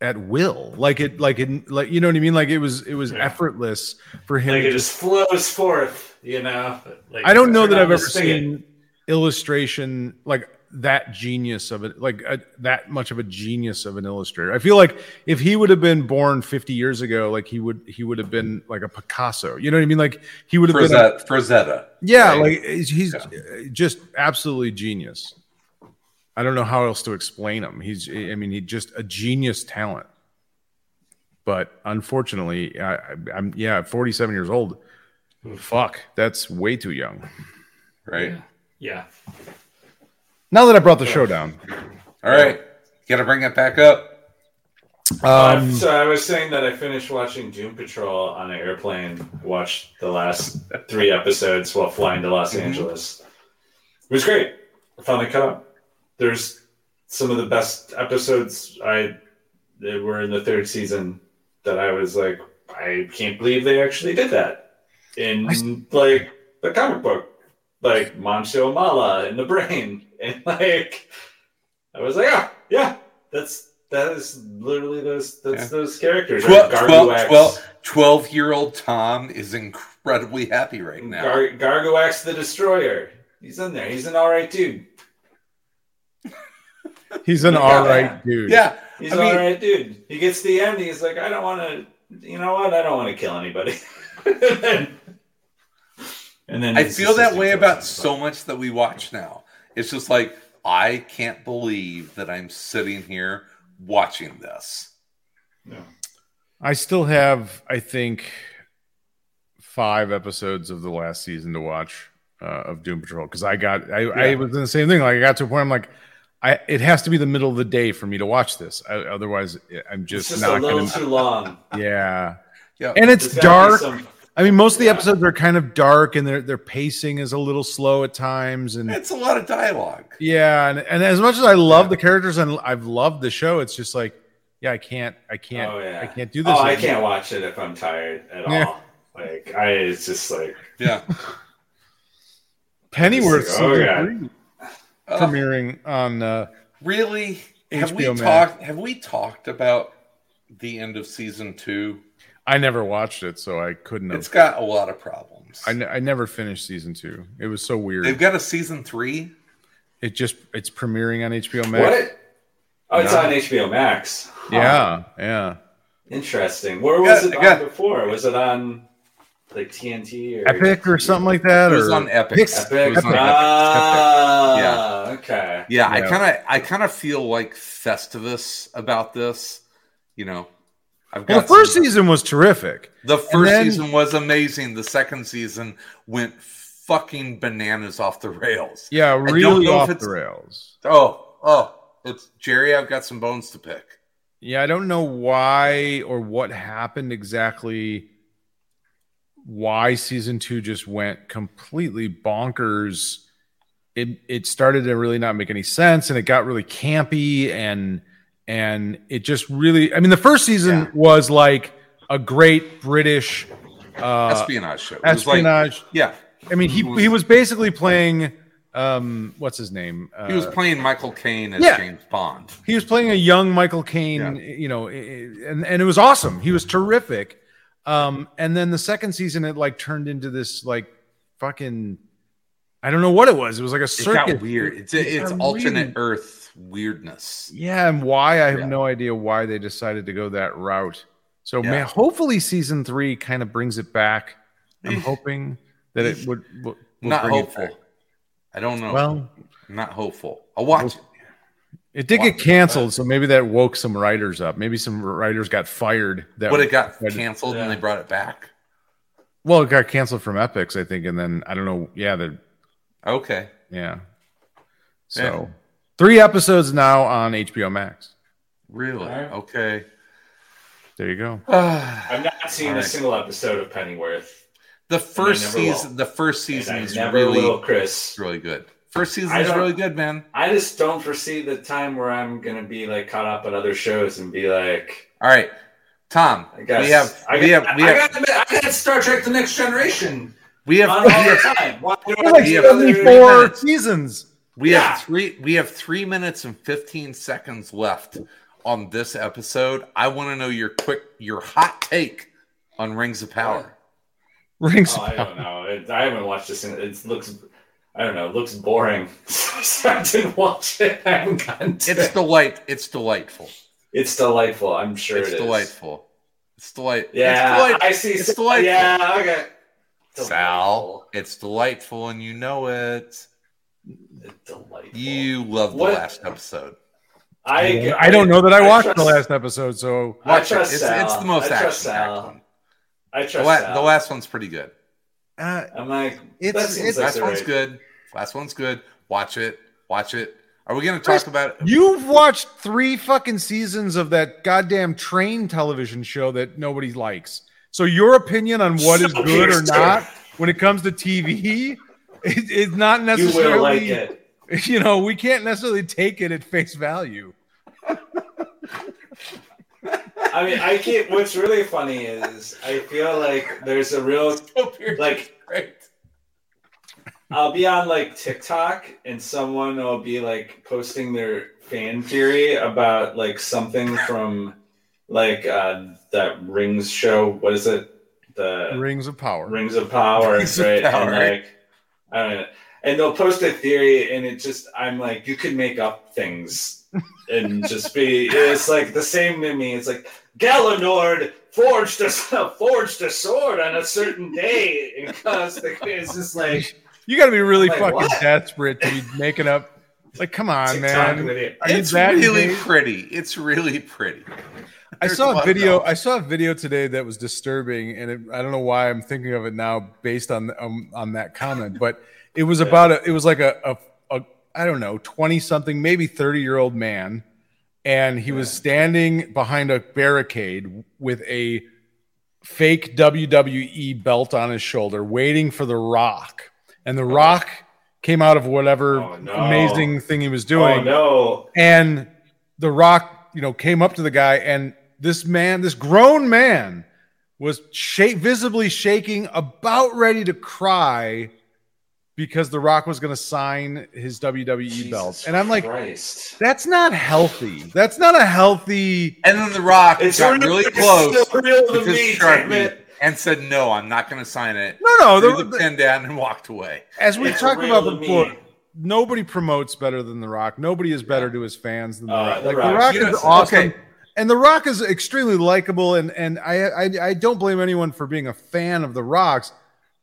Speaker 2: at will, like it, like it, like you know what I mean? Like it was, it was
Speaker 1: Yeah.
Speaker 2: effortless for him.
Speaker 1: Like it
Speaker 2: just
Speaker 1: just flows forth, you know. Like,
Speaker 2: I don't know that I've ever
Speaker 1: spigot.
Speaker 2: seen illustration like that genius of it, like a, that much of a genius of an illustrator. I feel like if he would have been born 50 years ago, like he would, he would have been like a Picasso. You know what I mean? Like he would have been, a,
Speaker 3: Frazetta, Frazetta.
Speaker 2: yeah,
Speaker 3: right?
Speaker 2: like he's he's just absolutely genius. I don't know how else to explain him. He's, I mean, he just a genius talent. But unfortunately, I, I, I'm yeah, 47 years old. Fuck, that's way too young.
Speaker 3: right.
Speaker 1: Yeah.
Speaker 2: Now that I brought the show down,
Speaker 3: All right, got to bring it back up.
Speaker 2: um,
Speaker 1: so I was saying that I finished watching Doom Patrol on an airplane. Watched the last three episodes while flying to Los
Speaker 3: Mhm.
Speaker 1: Angeles. It was great. I finally caught up. There's some of the best episodes I that were in the third season that I was like, I can't believe they actually did that in like the comic book, like Monsieur Mallah in the brain, and like I was like, ah, yeah, that's that is literally those that's
Speaker 3: Yeah.
Speaker 1: those characters.
Speaker 3: Twelve,
Speaker 1: right?
Speaker 3: 12, 12, 12 year old Tom is incredibly happy right now.
Speaker 1: Gar- Garguax the Destroyer. He's in there. He's an all right dude.
Speaker 2: He's an
Speaker 1: Yeah.
Speaker 2: all right dude.
Speaker 3: yeah,
Speaker 1: He's
Speaker 3: I
Speaker 1: an
Speaker 3: mean-
Speaker 1: all right dude. He gets to the end. He's like, I don't want to. You know what? I don't want to kill anybody. and then, and then
Speaker 3: I feel that way about
Speaker 1: him.
Speaker 3: so much that we watch now. It's just like I can't believe that I'm sitting here watching this.
Speaker 1: No.
Speaker 2: I still have, I think, five episodes of the last season to watch uh, of Doom Patrol because I got, I, I was in the same thing. Like I got to a point, I'm like, I it has to be the middle of the day for me to watch this. I, otherwise, I'm
Speaker 1: It's
Speaker 2: just,
Speaker 1: just
Speaker 2: not
Speaker 1: a little
Speaker 2: going to.
Speaker 1: too long.
Speaker 2: Yeah,
Speaker 3: Yeah,
Speaker 2: and it's
Speaker 1: There's gotta be
Speaker 2: dark.
Speaker 1: some-
Speaker 2: I mean, most of the
Speaker 1: Yeah.
Speaker 2: episodes are kind of dark, and their their pacing is a little slow at times, and
Speaker 3: it's a lot of dialogue.
Speaker 2: Yeah, and, and as much as I love the characters and I've loved the show, it's just like, yeah, I can't, I can't,
Speaker 1: oh yeah.
Speaker 2: I can't do this.
Speaker 1: Oh, I can't watch it if I'm tired at
Speaker 2: Yeah.
Speaker 1: all. Like I, it's just like
Speaker 3: Yeah,
Speaker 2: Pennyworth
Speaker 1: like, oh,
Speaker 2: season
Speaker 1: God.
Speaker 2: Three
Speaker 3: Uh,
Speaker 2: premiering on. Uh,
Speaker 3: really? Have we
Speaker 2: Max.
Speaker 3: talked? Have we talked about the end of season two?
Speaker 2: I never watched it, so I couldn't have.
Speaker 3: It's got a lot of problems.
Speaker 2: I, I never finished season two. It was so weird.
Speaker 3: They've got a season three.
Speaker 2: it just it's premiering on HBO Max.
Speaker 1: what? Oh, it's
Speaker 3: No.
Speaker 1: on HBO Max. Huh.
Speaker 2: Yeah, yeah.
Speaker 1: Interesting. Where was
Speaker 3: Yeah,
Speaker 1: it on
Speaker 3: yeah.
Speaker 1: before? Was it on like TNT or
Speaker 2: Epic or something like that,
Speaker 3: It was
Speaker 2: or
Speaker 3: on Epic.
Speaker 2: Pix-
Speaker 1: Epic.
Speaker 3: It was on Epic.
Speaker 1: Ah, okay.
Speaker 3: Yeah, I kind of, I kind of feel like Festivus about this. You know, I've got
Speaker 2: Well, the first
Speaker 3: some-
Speaker 2: season was terrific.
Speaker 3: The first
Speaker 2: then-
Speaker 3: season was amazing. The second season went fucking bananas off the rails.
Speaker 2: Yeah, really off the rails.
Speaker 3: Oh, oh, it's Jerry. I've got some bones to pick.
Speaker 2: Yeah, I don't know why or what happened exactly. Why season two just went completely bonkers. It it started to really not make any sense, and it got really campy, and and it just really. I mean, the first season
Speaker 3: Yeah.
Speaker 2: was like a great British uh,
Speaker 3: espionage show. It was like-
Speaker 2: espionage.
Speaker 3: yeah,
Speaker 2: I mean, he he was basically playing. Um, what's his name?
Speaker 3: he was
Speaker 2: Uh,
Speaker 3: playing Michael Caine as
Speaker 2: yeah.
Speaker 3: James Bond.
Speaker 2: he was playing a young Michael Caine,
Speaker 3: Yeah.
Speaker 2: you know, and and it was awesome. He was terrific. Um, and then the second season, it like turned into this like fucking. I don't know what it was. It was like a
Speaker 3: It
Speaker 2: circuit.
Speaker 3: got weird. It's it's
Speaker 2: got
Speaker 3: alternate
Speaker 2: weird.
Speaker 3: Earth weirdness.
Speaker 2: Yeah, and why I have
Speaker 3: Yeah.
Speaker 2: no idea why they decided to go that route. So
Speaker 3: Yeah.
Speaker 2: man, hopefully season three kind of brings it back. I'm
Speaker 3: Eh.
Speaker 2: hoping that it would, would,
Speaker 3: Not
Speaker 2: it
Speaker 3: hopeful. I don't know.
Speaker 2: Well,
Speaker 3: not hopeful. I'll watch it.
Speaker 2: It did get canceled, so maybe that woke some writers up. Maybe some writers got fired. That
Speaker 3: But it got
Speaker 2: tried to-
Speaker 3: canceled and they brought it back.
Speaker 2: well, it got canceled from Epix, I think, and then I don't know. Yeah, the
Speaker 3: Okay.
Speaker 2: yeah. Eh. So three episodes now on HBO Max.
Speaker 3: Really?
Speaker 1: Alright.
Speaker 3: Okay.
Speaker 2: There you go.
Speaker 1: I've not seen
Speaker 3: Alright.
Speaker 1: a single episode of Pennyworth.
Speaker 3: the first
Speaker 1: never will.
Speaker 3: season the first season
Speaker 1: I
Speaker 3: is really
Speaker 1: will, Chris.
Speaker 3: really good. First season
Speaker 1: I
Speaker 3: is really good, man.
Speaker 1: I just don't foresee the time where I'm gonna be like caught up on other shows and be like,
Speaker 3: All right. Tom,
Speaker 1: I guess
Speaker 3: we have
Speaker 1: I
Speaker 3: we
Speaker 1: got,
Speaker 3: have we
Speaker 1: I,
Speaker 3: have
Speaker 1: got, I got Star Trek: The Next Generation
Speaker 3: we have
Speaker 1: on
Speaker 3: we
Speaker 1: all the
Speaker 3: have,
Speaker 1: time. Why do I
Speaker 2: There's like
Speaker 3: We have
Speaker 1: need other-
Speaker 2: 74 seasons.
Speaker 3: we
Speaker 1: Yeah.
Speaker 3: have three we have three minutes and 15 seconds left on this episode. I want to know your quick your hot take on Rings of Power.
Speaker 2: Rings.
Speaker 1: Oh, I don't know. It, I haven't watched this. In, it looks, I don't know. It looks boring. so I didn't watch it. I haven't gotten to
Speaker 3: It's
Speaker 1: it.
Speaker 3: delight it's delightful.
Speaker 1: It's delightful. I'm sure
Speaker 3: it's
Speaker 1: it is.
Speaker 3: delightful. It's delight.
Speaker 1: Yeah,
Speaker 3: it's delight-
Speaker 1: I see.
Speaker 3: It's delightful.
Speaker 1: Yeah, okay.
Speaker 3: Sal, it's delightful and you know it.
Speaker 1: Delightful.
Speaker 3: You love the
Speaker 1: What?
Speaker 3: last episode.
Speaker 1: I,
Speaker 2: I don't know that I, watched
Speaker 1: trust-
Speaker 2: the last episode, so
Speaker 3: Watch it.
Speaker 1: trust
Speaker 3: It's,
Speaker 1: Sal.
Speaker 3: it's the most
Speaker 1: I
Speaker 3: action
Speaker 1: trust Sal.
Speaker 3: one.
Speaker 1: I
Speaker 3: The,
Speaker 1: trust
Speaker 3: la-
Speaker 1: Sal.
Speaker 3: the last one's pretty good.
Speaker 2: uh,
Speaker 1: I'm like,
Speaker 2: It's-
Speaker 1: that
Speaker 2: it's-
Speaker 1: like
Speaker 3: last one's
Speaker 1: right-
Speaker 3: good. Last one's good. Watch it. Watch it. Are we going to talk about it?
Speaker 2: you've watched three fucking seasons of that goddamn train television show that nobody likes. So your opinion on what is
Speaker 1: So
Speaker 2: good or not when it comes to TV it, it's not
Speaker 1: You
Speaker 2: necessarily.
Speaker 1: will like it.
Speaker 2: You know, we can't necessarily take it at face value.
Speaker 1: I mean, I can't. What's really funny is I feel like there's a real like
Speaker 3: Right.
Speaker 1: I'll be on like TikTok and someone will be like posting their fan theory about like something from like uh that Rings show. What is it? The
Speaker 2: Rings of Power.
Speaker 1: Rings of Power,
Speaker 3: Rings of
Speaker 1: right?
Speaker 3: Power,
Speaker 1: and like I don't know. And they'll post a theory and it just I'm like, you could make up things and just be it's like the same to me. It's like Galanord forged a forged a sword on a certain day and because the, it's just like
Speaker 2: You got to be really
Speaker 1: Like,
Speaker 2: fucking
Speaker 1: what?
Speaker 2: desperate to be making up. Like, come on,
Speaker 1: TikTok
Speaker 2: man.
Speaker 1: video.
Speaker 3: It's really
Speaker 2: engaged?
Speaker 3: pretty. It's really pretty.
Speaker 2: I saw
Speaker 3: a
Speaker 2: a
Speaker 3: lot of
Speaker 2: video. I saw a video today that was disturbing, and it, I don't know why I'm thinking of it now based on um, on that comment. But it was about a. It was like a, a, a I don't know, twenty something, maybe thirty year old man, and he was standing behind a barricade with a fake WWE belt on his shoulder, waiting for the Rock, and the Rock came out of whatever
Speaker 1: Oh, no.
Speaker 2: amazing thing he was doing
Speaker 1: Oh no!
Speaker 2: and the rock you know came up to the guy and this man this grown man was shake, visibly shaking about ready to cry because the rock was going to sign his wwe belt and i'm like
Speaker 1: Christ.
Speaker 2: that's not healthy that's not a healthy
Speaker 3: And then The Rock
Speaker 1: It's
Speaker 3: got really close
Speaker 1: still real to
Speaker 3: with his
Speaker 1: me, damn it.
Speaker 3: And said, no, I'm not going to sign it.
Speaker 2: no no
Speaker 3: Threw
Speaker 2: the,
Speaker 3: the
Speaker 2: the-
Speaker 3: pen down and walked away.
Speaker 2: as we
Speaker 1: It's
Speaker 2: talked about before
Speaker 1: me.
Speaker 2: nobody promotes better than the rock nobody is better to his fans than the
Speaker 1: Uh,
Speaker 2: rock
Speaker 1: The
Speaker 2: like
Speaker 1: Rock.
Speaker 2: the rock
Speaker 1: You
Speaker 2: is awesome
Speaker 3: okay.
Speaker 2: and the rock is extremely likable and and I, I i don't blame anyone for being a fan of the rocks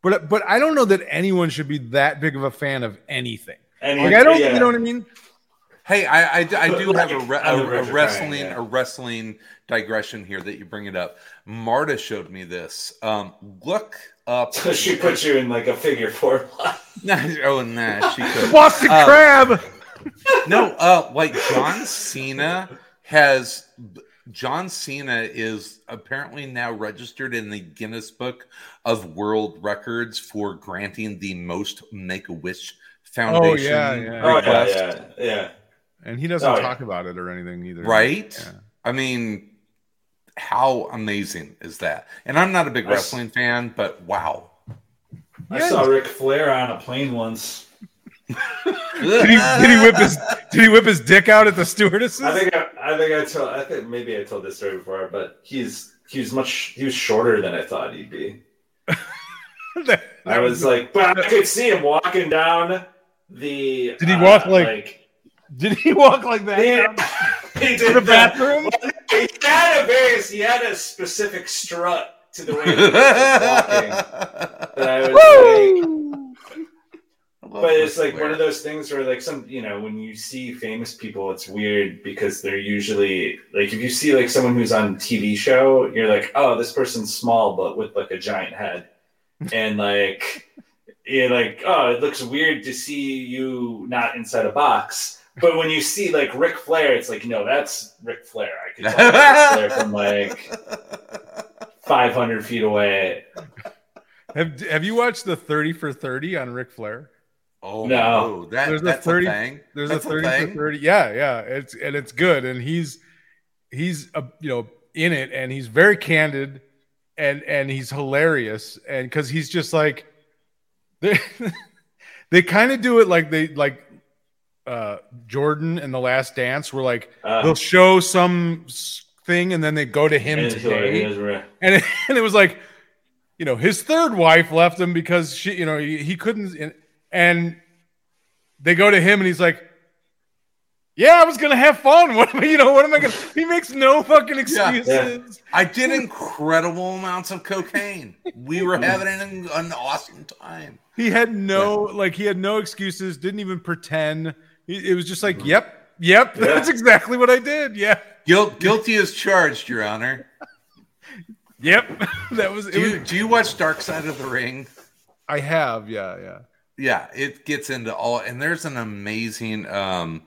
Speaker 2: but but i don't know that anyone should be that big of a fan of anything
Speaker 1: And
Speaker 2: like i don't
Speaker 1: yeah.
Speaker 2: you know what i mean
Speaker 3: Hey, I, I, I do have a, re- a, a wrestling
Speaker 1: crying, yeah.
Speaker 3: a wrestling digression here that you bring it up. Marta showed me this. Um, look up.
Speaker 1: So she put you in like a figure four line.
Speaker 3: oh, nah, she could.
Speaker 2: Boston
Speaker 3: Uh,
Speaker 2: crab
Speaker 3: No, uh, like John Cena has. John Cena is apparently now registered in the Guinness Book of World Records for granting the most Make a Wish Foundation
Speaker 2: yeah, yeah.
Speaker 1: Oh yeah,
Speaker 3: request.
Speaker 1: yeah, yeah.
Speaker 2: And he doesn't
Speaker 1: Oh, yeah.
Speaker 2: talk about it or anything either
Speaker 3: Right?
Speaker 2: Yeah.
Speaker 3: I mean, how amazing is that? And I'm not a big
Speaker 1: I s-
Speaker 3: wrestling fan, but wow.
Speaker 1: I
Speaker 2: Yeah.
Speaker 1: saw Ric Flair on a plane once.
Speaker 2: did he, did he whip his did he whip his dick out at the stewardesses
Speaker 1: I think I, I think I told I think maybe I told this story before, but he's he was much he was shorter than I thought he'd be.
Speaker 2: That-
Speaker 1: I was like, but I could see him walking down the.
Speaker 2: Did he walk
Speaker 1: uh,
Speaker 2: like- did he walk like that?
Speaker 1: He, he
Speaker 2: to
Speaker 1: did
Speaker 2: the bathroom?
Speaker 1: He had a very he had a specific strut to the way he was walking that I was like. But it's like one of those things where, like, some you know, when you see famous people, it's weird because they're usually like, if you see like someone who's on a TV show, you're like, oh, this person's small but with like a giant head, and like, you're like, oh, it looks weird to see you not inside a box. But when you see like Ric Flair, it's like, no, that's Ric Flair. I could tell Ric Flair from like 500 feet away.
Speaker 2: Have Have you watched the thirty for thirty on Ric Flair?
Speaker 3: Oh
Speaker 1: No.
Speaker 3: no, that,
Speaker 2: There's a 30
Speaker 3: a thing.
Speaker 2: There's
Speaker 3: That's
Speaker 2: a thirty
Speaker 3: thing?
Speaker 2: for thirty. Yeah, yeah. It's and it's good, and he's he's uh, you know in it, and he's very candid, and and he's hilarious, and because he's just like they they kind of do it like they like uh Jordan and the Last Dance, where like
Speaker 1: Uh,
Speaker 2: they'll show some thing, and then they go to him
Speaker 1: and
Speaker 2: today.
Speaker 1: he
Speaker 2: and it, and it was like you know his third wife left him because she you know he, he couldn't and, and they go to him and he's like yeah i was gonna have fun what am I, you know what am i gonna he makes no fucking excuses
Speaker 3: I did incredible amounts of cocaine. We were having an, an awesome time.
Speaker 2: he had no like he had no excuses didn't even pretend He- it was just like yep yep
Speaker 1: Yeah.
Speaker 2: that's exactly what i did yeah
Speaker 3: Guilt, guilty as charged, Your Honor.
Speaker 2: yep that was,
Speaker 3: Do you,
Speaker 2: was
Speaker 3: do you watch Dark Side of the Ring?
Speaker 2: i have yeah yeah
Speaker 3: Yeah, it gets into all, and there's an amazing um,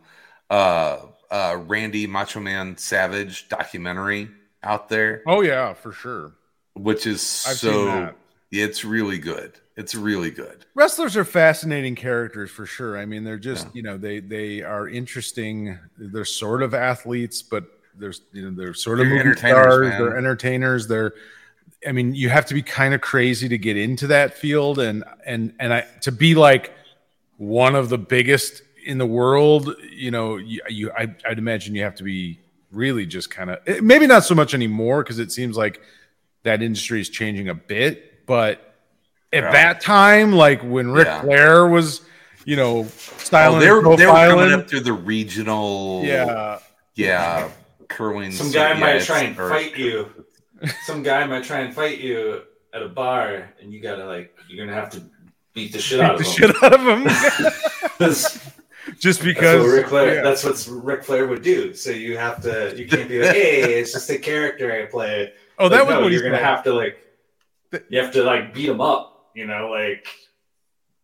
Speaker 3: uh, uh, Randy Macho Man Savage documentary out there,
Speaker 2: oh yeah for sure
Speaker 3: which is
Speaker 2: I've
Speaker 3: so. It's really good. It's really good.
Speaker 2: wrestlers are fascinating characters for sure. I mean, they're just you know they they are interesting. They're sort of athletes, but there's you know they're sort of
Speaker 3: They're
Speaker 2: stars.
Speaker 3: man.
Speaker 2: They're entertainers. They're I mean, you have to be kind of crazy to get into that field, and and and I to be like one of the biggest in the world. You know, you, you I, I'd imagine you have to be really just kind of eh, maybe not so much anymore because it seems like that industry is changing a bit, but at
Speaker 3: Yeah.
Speaker 2: that time, like when Ric
Speaker 3: Yeah.
Speaker 2: Flair was, you know, oh, styling,
Speaker 3: Oh, they were, they were coming up through the regional.
Speaker 2: yeah,
Speaker 3: yeah, curling.
Speaker 1: Some guy
Speaker 3: yeah,
Speaker 1: might try and
Speaker 3: or-
Speaker 1: fight you. Some guy might try and fight you at a bar, and you gotta like you're gonna have to beat the shit out
Speaker 2: beat
Speaker 1: of
Speaker 2: the
Speaker 1: him.
Speaker 2: shit out of him
Speaker 1: That's,
Speaker 2: just
Speaker 1: that's
Speaker 2: because.
Speaker 1: what Ric Flair.
Speaker 2: yeah.
Speaker 1: That's what Ric Flair would do. So you have to. You can't be like, hey, it's just a character I play.
Speaker 2: oh, that
Speaker 1: Like,
Speaker 2: was
Speaker 1: no,
Speaker 2: what
Speaker 1: you're
Speaker 2: he's
Speaker 1: gonna have to like. You have to like beat him up. You know, like.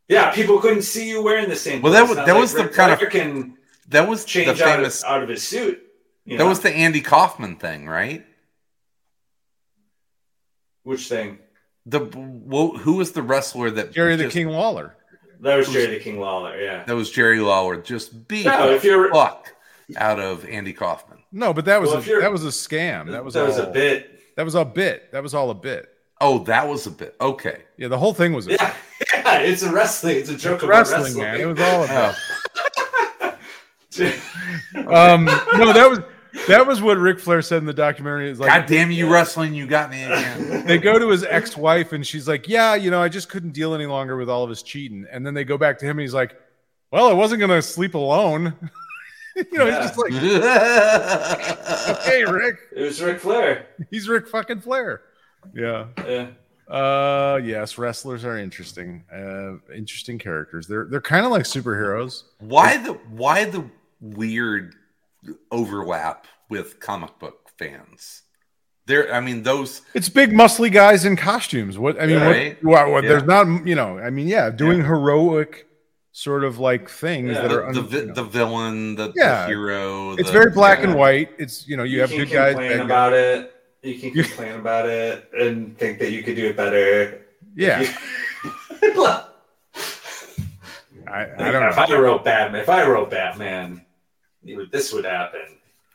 Speaker 1: Yeah, people couldn't see you wearing the same.
Speaker 3: Well, that was-
Speaker 1: Not
Speaker 3: that
Speaker 1: like
Speaker 3: was the
Speaker 1: Ric
Speaker 3: kind of-
Speaker 1: can
Speaker 3: That was
Speaker 1: change
Speaker 3: the
Speaker 1: out, of, out of his suit. you
Speaker 3: that
Speaker 1: know?
Speaker 3: was the Andy Kaufman thing, right?
Speaker 1: which thing?
Speaker 3: The wh- who was the wrestler that
Speaker 2: Jerry the King Waller.
Speaker 1: That was Jerry the King Lawler. Yeah.
Speaker 3: That was Jerry Lawler. Just beat
Speaker 1: No,
Speaker 3: the
Speaker 1: if you're
Speaker 3: fuck out of Andy Kaufman.
Speaker 2: No, but that was
Speaker 1: Well,
Speaker 2: a, that was a scam. That was
Speaker 1: that was a bit.
Speaker 2: That was a bit. That was all a bit.
Speaker 3: Oh, that was a bit okay.
Speaker 2: Yeah, the whole thing was a
Speaker 1: Yeah, yeah, it's a wrestling. It's a joke about
Speaker 2: wrestling,
Speaker 1: wrestling.
Speaker 2: man. It was all a
Speaker 3: Oh.
Speaker 2: Um, no, that was that was what Ric Flair said in the documentary. Is like
Speaker 3: God damn you, wrestling! You got me again.
Speaker 2: they go to his ex-wife and she's like, "Yeah, you know, I just couldn't deal any longer with all of his cheating." And then they go back to him and he's like, "Well, I wasn't gonna sleep alone." you know,
Speaker 1: Yeah.
Speaker 2: he's just like, "Hey, Ric,
Speaker 1: it was Ric Flair.
Speaker 2: he's Ric fucking Flair." Yeah.
Speaker 1: Yeah.
Speaker 2: Uh, yes, wrestlers are interesting. Uh, interesting characters. They're they're kind of like superheroes.
Speaker 3: why the why the weird overlap with comic book fans? There, I mean, those
Speaker 2: It's big, muscly guys in costumes. What I mean,
Speaker 3: Right.
Speaker 2: what, what, what-
Speaker 3: Yeah.
Speaker 2: there's not, you know, I mean, yeah, doing heroic sort of like things
Speaker 1: Yeah.
Speaker 2: that
Speaker 3: the
Speaker 2: are, un-
Speaker 3: the,
Speaker 2: you know.
Speaker 3: the villain, the, the
Speaker 2: Yeah.
Speaker 3: hero.
Speaker 2: it's very black
Speaker 3: yeah.
Speaker 2: and white. It's you know, you, have good guys,
Speaker 1: complain
Speaker 2: bad guys.
Speaker 1: about it. You can
Speaker 2: You-
Speaker 1: complain about it and think that you could do it better.
Speaker 2: Yeah,
Speaker 1: I,
Speaker 2: I, I don't
Speaker 1: if
Speaker 2: know.
Speaker 1: I wrote Batman, if I wrote Batman, it would- this would happen.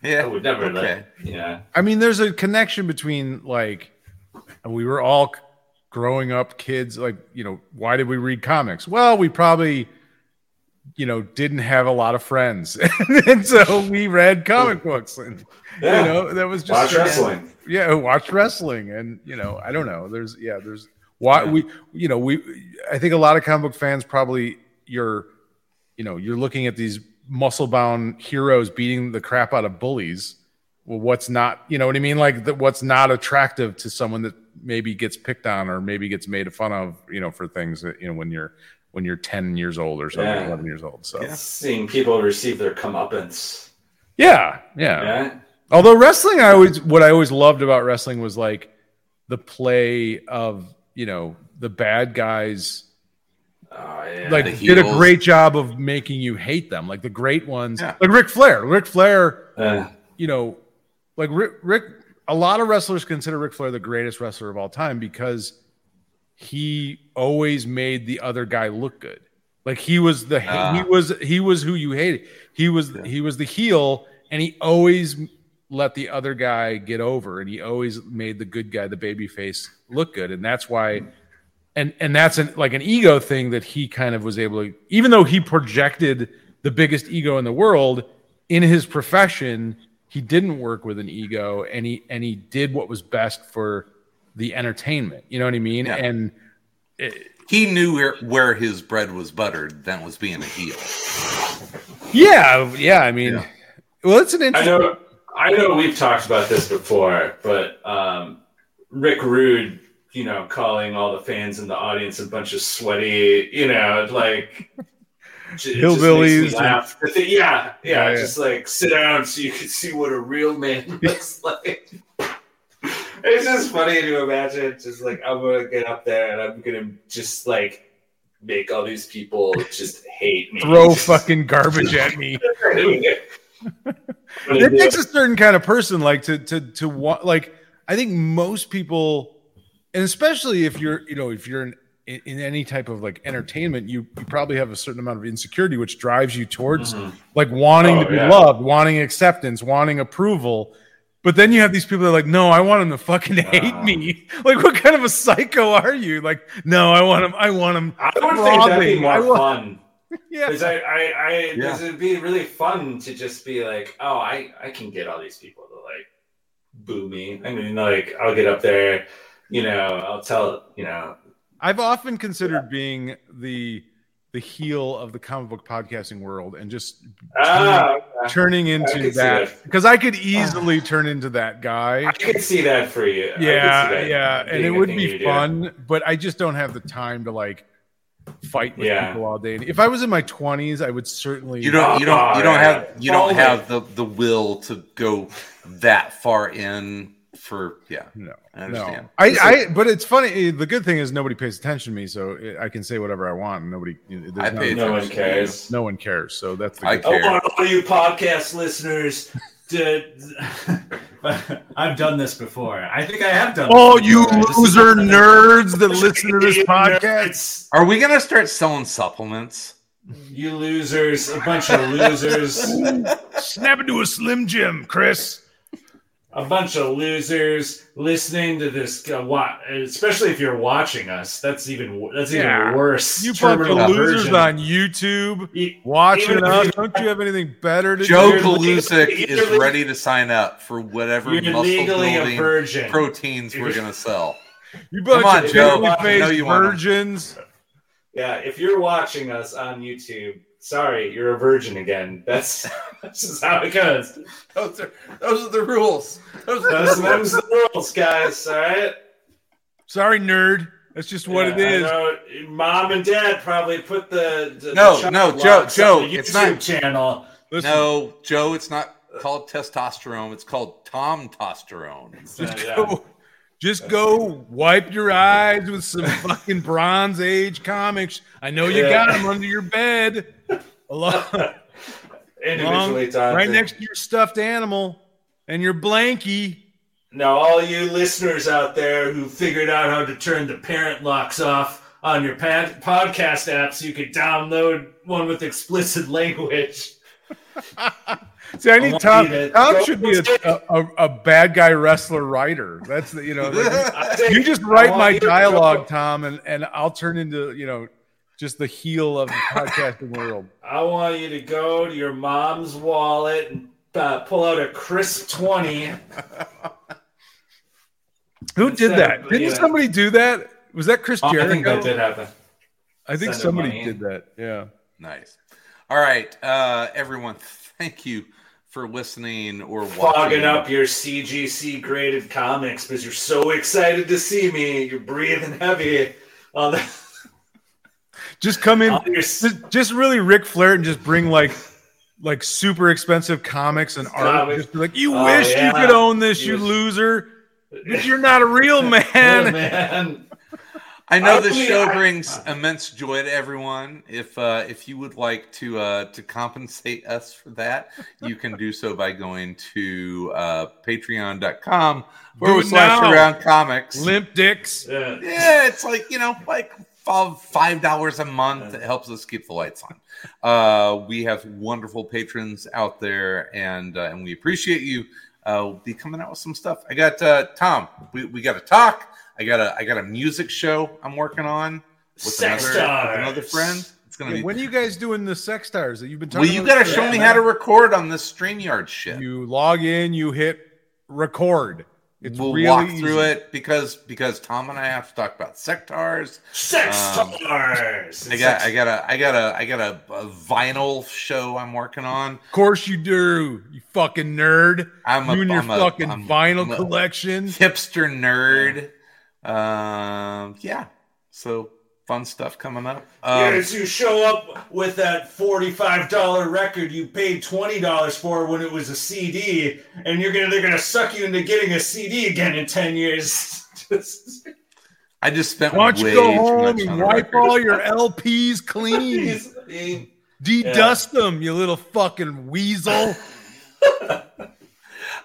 Speaker 1: Yeah, I
Speaker 3: Yeah,
Speaker 1: would never
Speaker 3: okay.
Speaker 1: let. Yeah.
Speaker 2: I mean, there's a connection between like we were all growing up kids. Like, you know, why did we read comics? Well, we probably you know, didn't have a lot of friends, and so we read comic books, and
Speaker 1: Yeah.
Speaker 2: you know, that was just
Speaker 1: Watch wrestling.
Speaker 2: Yeah, watch wrestling, and you know, I don't know. There's yeah, there's why
Speaker 1: Yeah.
Speaker 2: we you know we I think a lot of comic book fans probably you're you know you're looking at these muscle bound heroes beating the crap out of bullies. Well, what's not you know what I mean? Like the, what's not attractive to someone that maybe gets picked on or maybe gets made fun of you know for things that you know when you're when you're 10 years old or something
Speaker 1: Yeah.
Speaker 2: 11 years old so yeah
Speaker 1: Seeing people receive their comeuppance.
Speaker 2: yeah,
Speaker 1: Yeah.
Speaker 2: Although wrestling, I always what I always loved about wrestling was like the play of you know the bad guys
Speaker 1: Oh, yeah.
Speaker 2: like did a great job of making you hate them. Like the great ones,
Speaker 3: Yeah.
Speaker 2: like Ric Flair. Ric Flair,
Speaker 1: Uh,
Speaker 2: you know, like Ric, Ric. A lot of wrestlers consider Ric Flair the greatest wrestler of all time because he always made the other guy look good. Like he was the
Speaker 3: Ah.
Speaker 2: he was he was who you hated. He was he was the heel, and he always let the other guy get over, and he always made the good guy, the baby face, look good, and that's why. And and that's an, like an ego thing that he kind of was able to, even though he projected the biggest ego in the world in his profession, he didn't work with an ego, and he and he did what was best for the entertainment. You know what I mean?
Speaker 3: Yeah.
Speaker 2: And
Speaker 3: He knew where, where his bread was buttered. That was being a heel.
Speaker 2: yeah, yeah. I mean,
Speaker 3: Yeah.
Speaker 2: well, it's an
Speaker 1: I
Speaker 2: interesting.
Speaker 1: know. I know we've talked about this before, but um, Rick Rude, you know, calling all the fans in the audience a bunch of sweaty, you know, like j- it just makes me
Speaker 2: Hillbillies.
Speaker 1: Yeah, yeah,
Speaker 2: Yeah, yeah.
Speaker 1: just like sit down so you can see what a real man looks like. It's just funny to imagine. Just like I'm gonna get up there and I'm gonna just like make all these people just hate me.
Speaker 2: Throw fucking garbage at me. it takes a certain kind of person like to to to want like i think most people and especially if you're you know if you're in, in, any type of like entertainment you you probably have a certain amount of insecurity which drives you towards
Speaker 1: Mhm.
Speaker 2: like wanting
Speaker 1: Oh,
Speaker 2: to be
Speaker 1: yeah.
Speaker 2: loved wanting acceptance wanting approval but then you have these people that are like no i want them to fucking hate
Speaker 1: Ah.
Speaker 2: me like what kind of a psycho are you like no i want them i want them
Speaker 1: I would think that'd be more
Speaker 2: I want-
Speaker 1: fun.
Speaker 2: yeah
Speaker 1: Because I, I, I
Speaker 3: Yeah.
Speaker 1: because it'd be really fun to just be like, oh, I, I can get all these people to like boo me. I mean, like, I'll get up there, you know, I'll tell, you know,
Speaker 2: I've often considered being the the heel of the comic book podcasting world and just
Speaker 1: ah,
Speaker 2: turning
Speaker 1: I
Speaker 2: into that
Speaker 1: that.
Speaker 2: because I could easily turn into that guy.
Speaker 1: I could see that for you. I could see
Speaker 2: Yeah, yeah, and it would be
Speaker 1: you do.
Speaker 2: fun, but I just don't have the time to like fight with
Speaker 1: Yeah.
Speaker 2: people all day. If I was in my twenties, I would certainly.
Speaker 3: You don't. You don't. You
Speaker 1: Oh,
Speaker 3: don't have. You don't have the the will to go that far in for. Yeah.
Speaker 2: No,
Speaker 3: I understand.
Speaker 2: no. I, I, but it's funny. Eh, the good thing is nobody pays attention to me, so eh, I can say whatever I want, and nobody. Eh, there's
Speaker 3: I
Speaker 2: no,
Speaker 1: No one cares.
Speaker 2: no one cares. So that's the
Speaker 3: I
Speaker 2: good
Speaker 3: care.
Speaker 1: I want all you podcast listeners to.
Speaker 5: I've done this before. I think I have done.
Speaker 2: Oh,
Speaker 5: this
Speaker 2: you
Speaker 5: before. This is
Speaker 2: loser nerds that listen to this podcast.
Speaker 3: Are we gonna start selling supplements?
Speaker 1: You losers, a bunch of losers.
Speaker 2: Snap into a Slim Jim, Chris.
Speaker 1: A bunch of losers listening to this uh, wa- especially if you're watching us that's even that's even
Speaker 2: Yeah.
Speaker 1: worse
Speaker 2: You bunch
Speaker 1: Terminal
Speaker 2: of losers
Speaker 1: version.
Speaker 2: on YouTube
Speaker 1: E-
Speaker 2: watching
Speaker 1: Even
Speaker 2: us.
Speaker 1: you-
Speaker 2: Don't you have anything better to
Speaker 3: Joe
Speaker 2: do?
Speaker 3: Kalusic
Speaker 1: You're
Speaker 3: is
Speaker 1: le-
Speaker 3: ready to sign up for whatever muscle building proteins we're gonna sell.
Speaker 2: You bunch
Speaker 3: Come on,
Speaker 2: of
Speaker 3: Joe. I know
Speaker 2: baby-faced
Speaker 3: you
Speaker 2: virgins.
Speaker 1: yeah if you're watching us on youtube sorry you're a virgin again that's that's just how it goes
Speaker 3: Those are those are the rules. Those are
Speaker 1: those
Speaker 3: the rules.
Speaker 1: the rules guys all right
Speaker 2: Sorry, nerd. That's just what
Speaker 1: Yeah,
Speaker 2: it is.
Speaker 1: I know mom and dad probably put the, the
Speaker 3: No,
Speaker 1: the
Speaker 3: no,
Speaker 1: child
Speaker 3: Joe, Joe,
Speaker 1: the
Speaker 3: it's not-
Speaker 1: channel
Speaker 2: Listen,
Speaker 3: No, Joe, it's not called testosterone. It's called Tom testosterone.
Speaker 1: So,
Speaker 2: just
Speaker 1: yeah.
Speaker 2: go, just go wipe your eyes with some fucking Bronze Age comics. I know you
Speaker 1: Yeah.
Speaker 2: got them under your bed, along,
Speaker 1: individually
Speaker 2: along- right next to your stuffed animal and your blankie.
Speaker 1: Now, all you listeners out there who figured out how to turn the parent locks off on your pad- podcast so you could download one with explicit language.
Speaker 2: See, I
Speaker 1: I
Speaker 2: need
Speaker 1: want
Speaker 2: Tom.
Speaker 1: to-
Speaker 2: Tom should be a, a, a bad guy wrestler writer. That's the, you know. you just write my dialogue, Tom, and, and I'll turn into you know just the heel of the podcasting world.
Speaker 1: I want you to go to your mom's wallet and uh, pull out a crisp twenty.
Speaker 2: Who did
Speaker 1: Instead
Speaker 2: that?
Speaker 1: of,
Speaker 2: Didn't
Speaker 1: you know-
Speaker 2: somebody do that? Was that Chris
Speaker 1: I
Speaker 2: Jericho?
Speaker 1: think that did happen.
Speaker 2: I think
Speaker 1: Send
Speaker 2: somebody did that. Yeah.
Speaker 3: Nice. All right, uh, everyone. Thank you for listening or watching.
Speaker 1: Fogging up your CGC graded comics because you're so excited to see me. You're breathing heavy on the.
Speaker 2: Just come in, just, just really Ric Flair and just bring like like super expensive comics and art.
Speaker 1: Comics.
Speaker 2: Just be like, you
Speaker 1: Oh,
Speaker 2: wish
Speaker 1: yeah.
Speaker 2: you could own this, you
Speaker 1: Yes.
Speaker 2: loser. But you're not a real man.
Speaker 1: man.
Speaker 3: I know
Speaker 1: I
Speaker 3: this show
Speaker 1: I-
Speaker 3: brings immense joy to everyone. If uh, if you would like to uh, to compensate us for that, you can do so by going to uh, patreon.com forward
Speaker 2: it
Speaker 3: slash around comics.
Speaker 2: Limp dicks.
Speaker 1: Yeah.
Speaker 3: Yeah, it's like you know, like five five dollars a month. It helps us keep the lights on. Uh, we have wonderful patrons out there, and uh, and we appreciate you. Uh, we'll be coming out with some stuff. I got uh, Tom. We, we got to talk. I got a I got a music show I'm working on with
Speaker 1: Sex
Speaker 3: another, with
Speaker 1: Stars.
Speaker 3: another friend. It's gonna
Speaker 2: Yeah,
Speaker 3: be.
Speaker 2: when are you guys doing the Sectaurs that you've been
Speaker 3: well,
Speaker 2: talking
Speaker 3: you
Speaker 2: about?
Speaker 3: got to show me how to record on this Streamyard shit.
Speaker 2: You log in, you hit record. It's
Speaker 3: we'll
Speaker 2: really
Speaker 3: walk
Speaker 2: easy.
Speaker 3: through it because because Tom and I have to talk about Sectaurs.
Speaker 1: Sex
Speaker 3: Um,
Speaker 1: stars.
Speaker 3: I got, I got a, I got a, I got a, a vinyl show I'm working on.
Speaker 2: Of course you do, you fucking nerd.
Speaker 3: I'm a,
Speaker 2: you and your
Speaker 3: I'm
Speaker 2: fucking
Speaker 3: I'm-
Speaker 2: vinyl
Speaker 3: I'm a
Speaker 2: collection.
Speaker 3: hipster nerd. Um, yeah. So fun stuff coming up. Um,
Speaker 1: Here's you show up with that $45 record you paid $20 for when it was a CD, and you're gonna they're gonna suck you into getting a CD again in 10 years.
Speaker 3: I just spent
Speaker 2: Why don't
Speaker 3: way
Speaker 2: you go home and wipe all your LPs clean?
Speaker 1: He's-
Speaker 2: De-dust them, you little fucking weasel.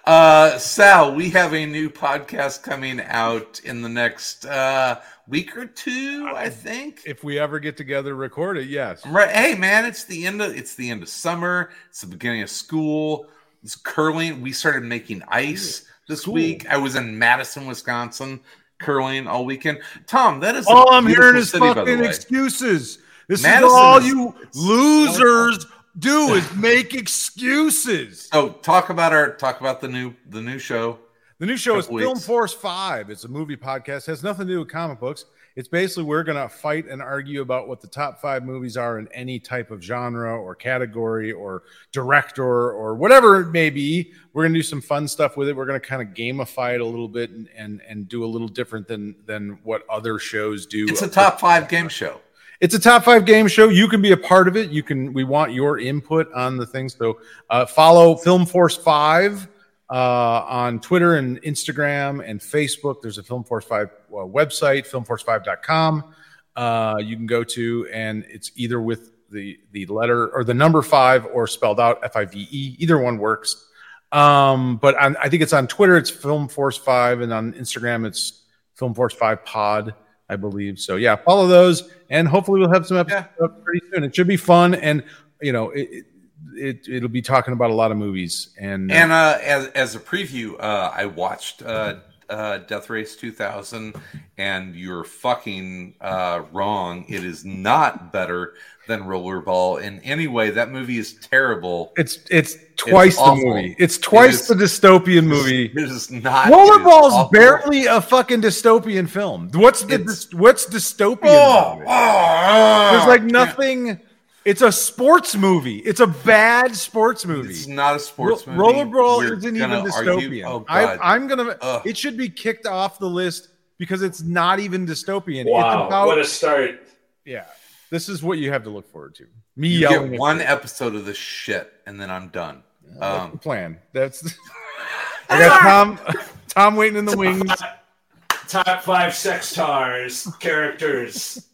Speaker 3: Uh, Sal, we have a new podcast coming out in the next uh, week or two, I think.
Speaker 2: if we ever get together record it, yes.
Speaker 3: Right. Hey, man, it's the end of it's the end of summer. It's the beginning of school. It's curling. We started making ice this
Speaker 2: School.
Speaker 3: week. I was in Madison, Wisconsin, curling all weekend. Tom, that is
Speaker 2: All I'm hearing is
Speaker 3: city,
Speaker 2: fucking excuses. This
Speaker 3: Madison
Speaker 2: is all
Speaker 3: is-
Speaker 2: you losers do is make excuses.
Speaker 3: So talk about our talk about the new the new show.
Speaker 2: The new show is
Speaker 3: Couple
Speaker 2: Film. Force 5. It's a movie podcast. has nothing to do with comic books. It's basically we're going to fight and argue about what the top 5 movies are in any type of genre or category or director or whatever it may be. We're going to do some fun stuff with it. We're going to kind of gamify it a little bit and and, and do a little different than than what other shows do.
Speaker 3: It's a top five game show.
Speaker 2: It's a top five game show. You can be a part of it. You can. We want your input on the things. So uh, follow Film Force Five uh, on Twitter and Instagram and Facebook. There's a Film Force Five uh, website, filmforce5.com. Uh, you can go to, and it's either with the the letter or the number five or spelled out F I V E. Either one works. Um, but on, I think it's on Twitter. It's Film Force Five, and on Instagram it's Film Force Five Pod. I believe. So yeah, follow those, and hopefully we'll have some episodes up pretty soon. It should be fun, and you know, it, it it'll be talking about a lot of movies. And,
Speaker 3: And uh, as as a preview, uh, I watched uh, uh, Death Race 2000, and you're fucking uh, wrong. It is not better than Rollerball in any way. That movie is terrible.
Speaker 2: it's it's twice the
Speaker 3: awful.
Speaker 2: movie. It's twice
Speaker 3: is-
Speaker 2: the dystopian movie.
Speaker 3: It is not. it
Speaker 2: Rollerball's barely a fucking dystopian film. What's the
Speaker 3: It's-
Speaker 2: what's dystopian?
Speaker 3: Oh,
Speaker 2: about it?
Speaker 3: oh,
Speaker 2: There's like nothing. It's a sports movie. It's a bad sports movie.
Speaker 3: It's not a sports movie.
Speaker 2: Rollerball
Speaker 3: We're
Speaker 2: isn't
Speaker 3: gonna
Speaker 2: even
Speaker 3: argue-
Speaker 2: dystopian.
Speaker 3: Oh,
Speaker 2: I,
Speaker 3: God.
Speaker 2: I'm gonna.
Speaker 3: Ugh.
Speaker 2: It should be kicked off the list because it's not even dystopian. It's
Speaker 1: Wow,
Speaker 2: about
Speaker 1: what a start!
Speaker 2: yeah. This is what you have to look forward to. Me
Speaker 3: you
Speaker 2: yelling.
Speaker 3: get one episode of this shit, and then I'm done.
Speaker 2: That's the
Speaker 3: Um,
Speaker 2: plan. That's. I got Tom. Tom waiting in the wings.
Speaker 1: Top five Sectaurs characters.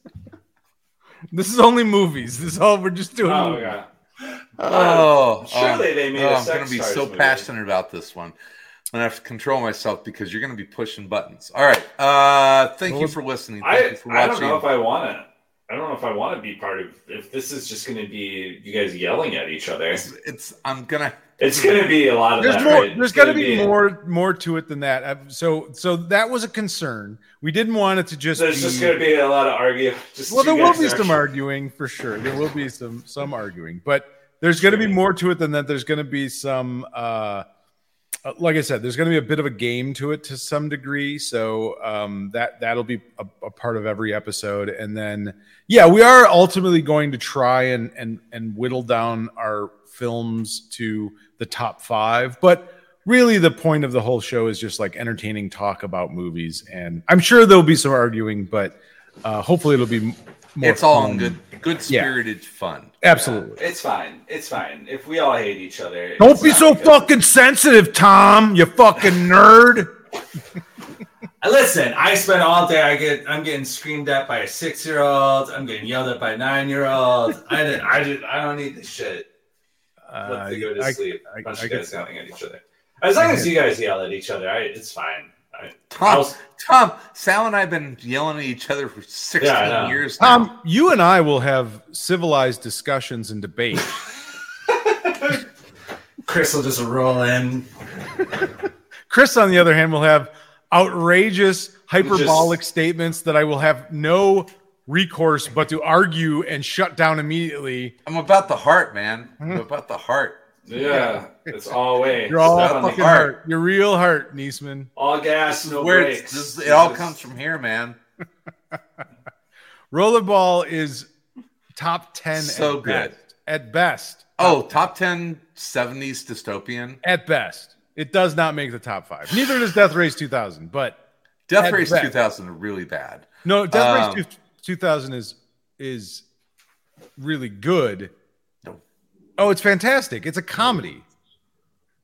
Speaker 2: This is only movies. This is all we're just doing.
Speaker 1: Oh
Speaker 2: movies.
Speaker 1: yeah.
Speaker 3: oh,
Speaker 1: Surely
Speaker 3: um,
Speaker 1: they made
Speaker 3: oh,
Speaker 1: a
Speaker 3: I'm
Speaker 1: sex
Speaker 3: gonna be so
Speaker 1: movie.
Speaker 3: passionate about this one. I'm gonna have to control myself because you're gonna be pushing buttons. All right. Uh, thank you for listening. Thank
Speaker 1: I
Speaker 3: you for
Speaker 1: I
Speaker 3: watching.
Speaker 1: don't know if I want it. I don't know if I want to be part of. If this is just going to be you guys yelling at each other,
Speaker 3: It's, it's I'm gonna
Speaker 1: it's going to be a lot of
Speaker 2: There's
Speaker 1: that.
Speaker 2: more.
Speaker 1: right?
Speaker 2: There's got to
Speaker 1: gonna
Speaker 2: be more more to it than that. Uh, So so that was a concern. We didn't want it to just.
Speaker 1: There's
Speaker 2: be,
Speaker 1: just going to be a lot of arguing.
Speaker 2: Well, there will be some arguing for sure. There will be some some arguing, but there's going to be more to it than that. There's going to be some. Uh, uh, like I said, there's going to be a bit of a game to it to some degree. So um, that that'll be a, a part of every episode, and then yeah, we are ultimately going to try and and and whittle down our films to the top five, but. Really, the point of the whole show is just like entertaining talk about movies, and I'm sure there'll be some arguing, but uh, hopefully it'll be m- more.
Speaker 3: it's all
Speaker 2: fun.
Speaker 3: good good spirited fun.
Speaker 2: Absolutely.
Speaker 1: It's fine. It's fine. If we all hate each other,
Speaker 2: Don't be so
Speaker 1: because-
Speaker 2: fucking sensitive, Tom. You fucking nerd.
Speaker 5: Listen, I spend all day. I get. I'm getting screamed at by a six year old. I'm getting yelled at by a nine year old. I didn't. I did. I don't need this shit.
Speaker 2: Uh,
Speaker 1: Let to go to
Speaker 2: I-
Speaker 1: sleep.
Speaker 2: I-
Speaker 1: A bunch
Speaker 2: I
Speaker 1: of
Speaker 2: get-
Speaker 1: guys yelling at each other. As long as you guys yell at each other, I, it's fine. I,
Speaker 3: Tom,
Speaker 1: I'll-
Speaker 3: Tom, Sal and I have been yelling at each other for 16
Speaker 1: Yeah,
Speaker 3: years now.
Speaker 2: Tom, you and I will have civilized discussions and debate.
Speaker 5: Chris will just roll in.
Speaker 2: Chris, on the other hand, will have outrageous, hyperbolic statements that I will have no recourse but to argue and shut down immediately.
Speaker 3: I'm about the heart, man. I'm about the heart.
Speaker 1: Yeah, it's all way.
Speaker 2: You're all
Speaker 1: Step on the
Speaker 2: fucking
Speaker 3: heart.
Speaker 2: You're real heart, Niesman.
Speaker 1: All gas, no
Speaker 3: Where
Speaker 1: brakes.
Speaker 3: this, it all comes from here, man.
Speaker 2: Rollerball is top 10
Speaker 3: So
Speaker 2: at
Speaker 3: good.
Speaker 2: best. At best.
Speaker 3: Oh, top 10 70s dystopian.
Speaker 2: At best. It does not make the top five. Neither does Death Race 2000, but
Speaker 3: Death
Speaker 2: At
Speaker 3: Race
Speaker 2: best.
Speaker 3: 2000 are really bad.
Speaker 2: No, Death
Speaker 3: Um,
Speaker 2: Race 2000 is is really good.
Speaker 3: No.
Speaker 2: Oh, it's fantastic. It's a comedy.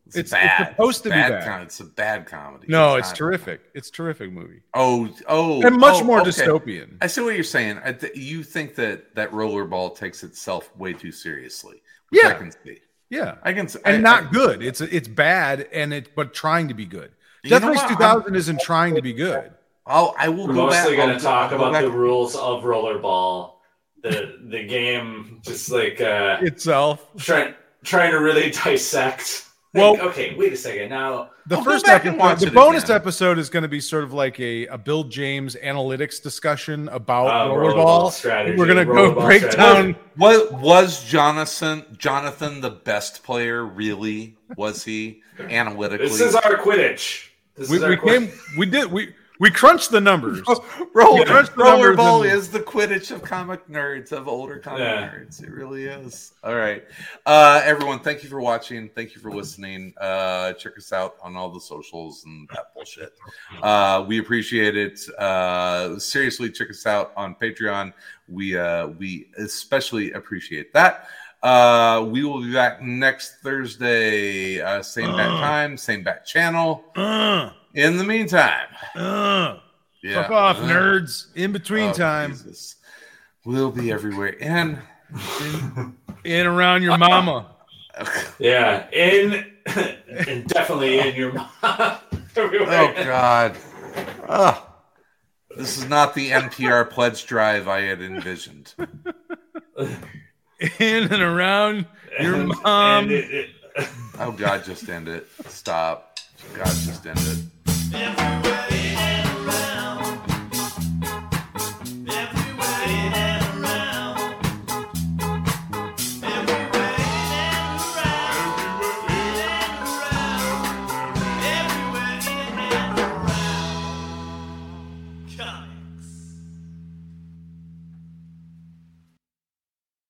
Speaker 3: It's,
Speaker 2: It's- it's
Speaker 3: bad.
Speaker 2: supposed to be bad.
Speaker 3: com- it's a bad comedy.
Speaker 2: No, it's
Speaker 3: not-
Speaker 2: terrific. It's a terrific movie.
Speaker 3: Oh, oh,
Speaker 2: And much
Speaker 3: oh,
Speaker 2: more
Speaker 3: okay.
Speaker 2: dystopian.
Speaker 3: I see what you're saying. I th- you think that that rollerball takes itself way too seriously. Which I
Speaker 2: Yeah.
Speaker 3: can see.
Speaker 2: Yeah.
Speaker 3: I can see.
Speaker 2: And
Speaker 3: I-
Speaker 2: not
Speaker 3: I-
Speaker 2: good. It's it's bad and it but trying to be good. Death
Speaker 3: know
Speaker 2: Race
Speaker 3: what?
Speaker 2: 2000 isn't trying to be good.
Speaker 3: I'll, I will
Speaker 1: We're
Speaker 3: go
Speaker 1: mostly going to talk about the rules of rollerball, the the game, just like uh,
Speaker 2: Itself.
Speaker 1: trying trying to really dissect.
Speaker 2: Well-
Speaker 1: Like, okay, wait a second. Now,
Speaker 2: The
Speaker 3: I'll
Speaker 2: first episode, the bonus
Speaker 3: again.
Speaker 2: episode is going to be sort of like a, a Bill James analytics discussion about
Speaker 1: uh,
Speaker 2: rollerball.
Speaker 1: strategy.
Speaker 2: We're gonna go break
Speaker 1: strategy.
Speaker 2: down
Speaker 3: What was Jonathan Jonathan the best player? Really? Was he analytically?
Speaker 1: This is our Quidditch. This
Speaker 2: We,
Speaker 1: is our
Speaker 2: we
Speaker 1: Quidditch.
Speaker 2: came. We did. We we crunched the numbers.
Speaker 3: Roller,
Speaker 2: Crunch the numbers
Speaker 3: rollerball
Speaker 2: and-
Speaker 3: is the Quidditch of comic nerds, of older comic
Speaker 1: Yeah.
Speaker 3: nerds. It really is. All right, uh, everyone. Thank you for watching. Thank you for listening. Uh, check us out on all the socials and that bullshit. Uh, we appreciate it. Uh, seriously, check us out on Patreon. We uh, we especially appreciate that. Uh, we will be back next Thursday. Uh, same bat
Speaker 2: Uh.
Speaker 3: time, same bat channel.
Speaker 2: Uh,
Speaker 3: In the meantime,
Speaker 2: uh,
Speaker 3: yeah.
Speaker 2: fuck off,
Speaker 3: Uh.
Speaker 2: nerds. In between
Speaker 3: Oh,
Speaker 2: time,
Speaker 3: Jesus. We'll be everywhere. And
Speaker 2: in around your mama.
Speaker 1: Yeah, in and definitely in your mom.
Speaker 3: oh God. Ah, this is not the NPR pledge drive I had envisioned.
Speaker 2: In and around your
Speaker 1: And-
Speaker 2: mom.
Speaker 1: and it- it-
Speaker 3: Oh God, just end it. Stop. God, just end it.
Speaker 6: Everywhere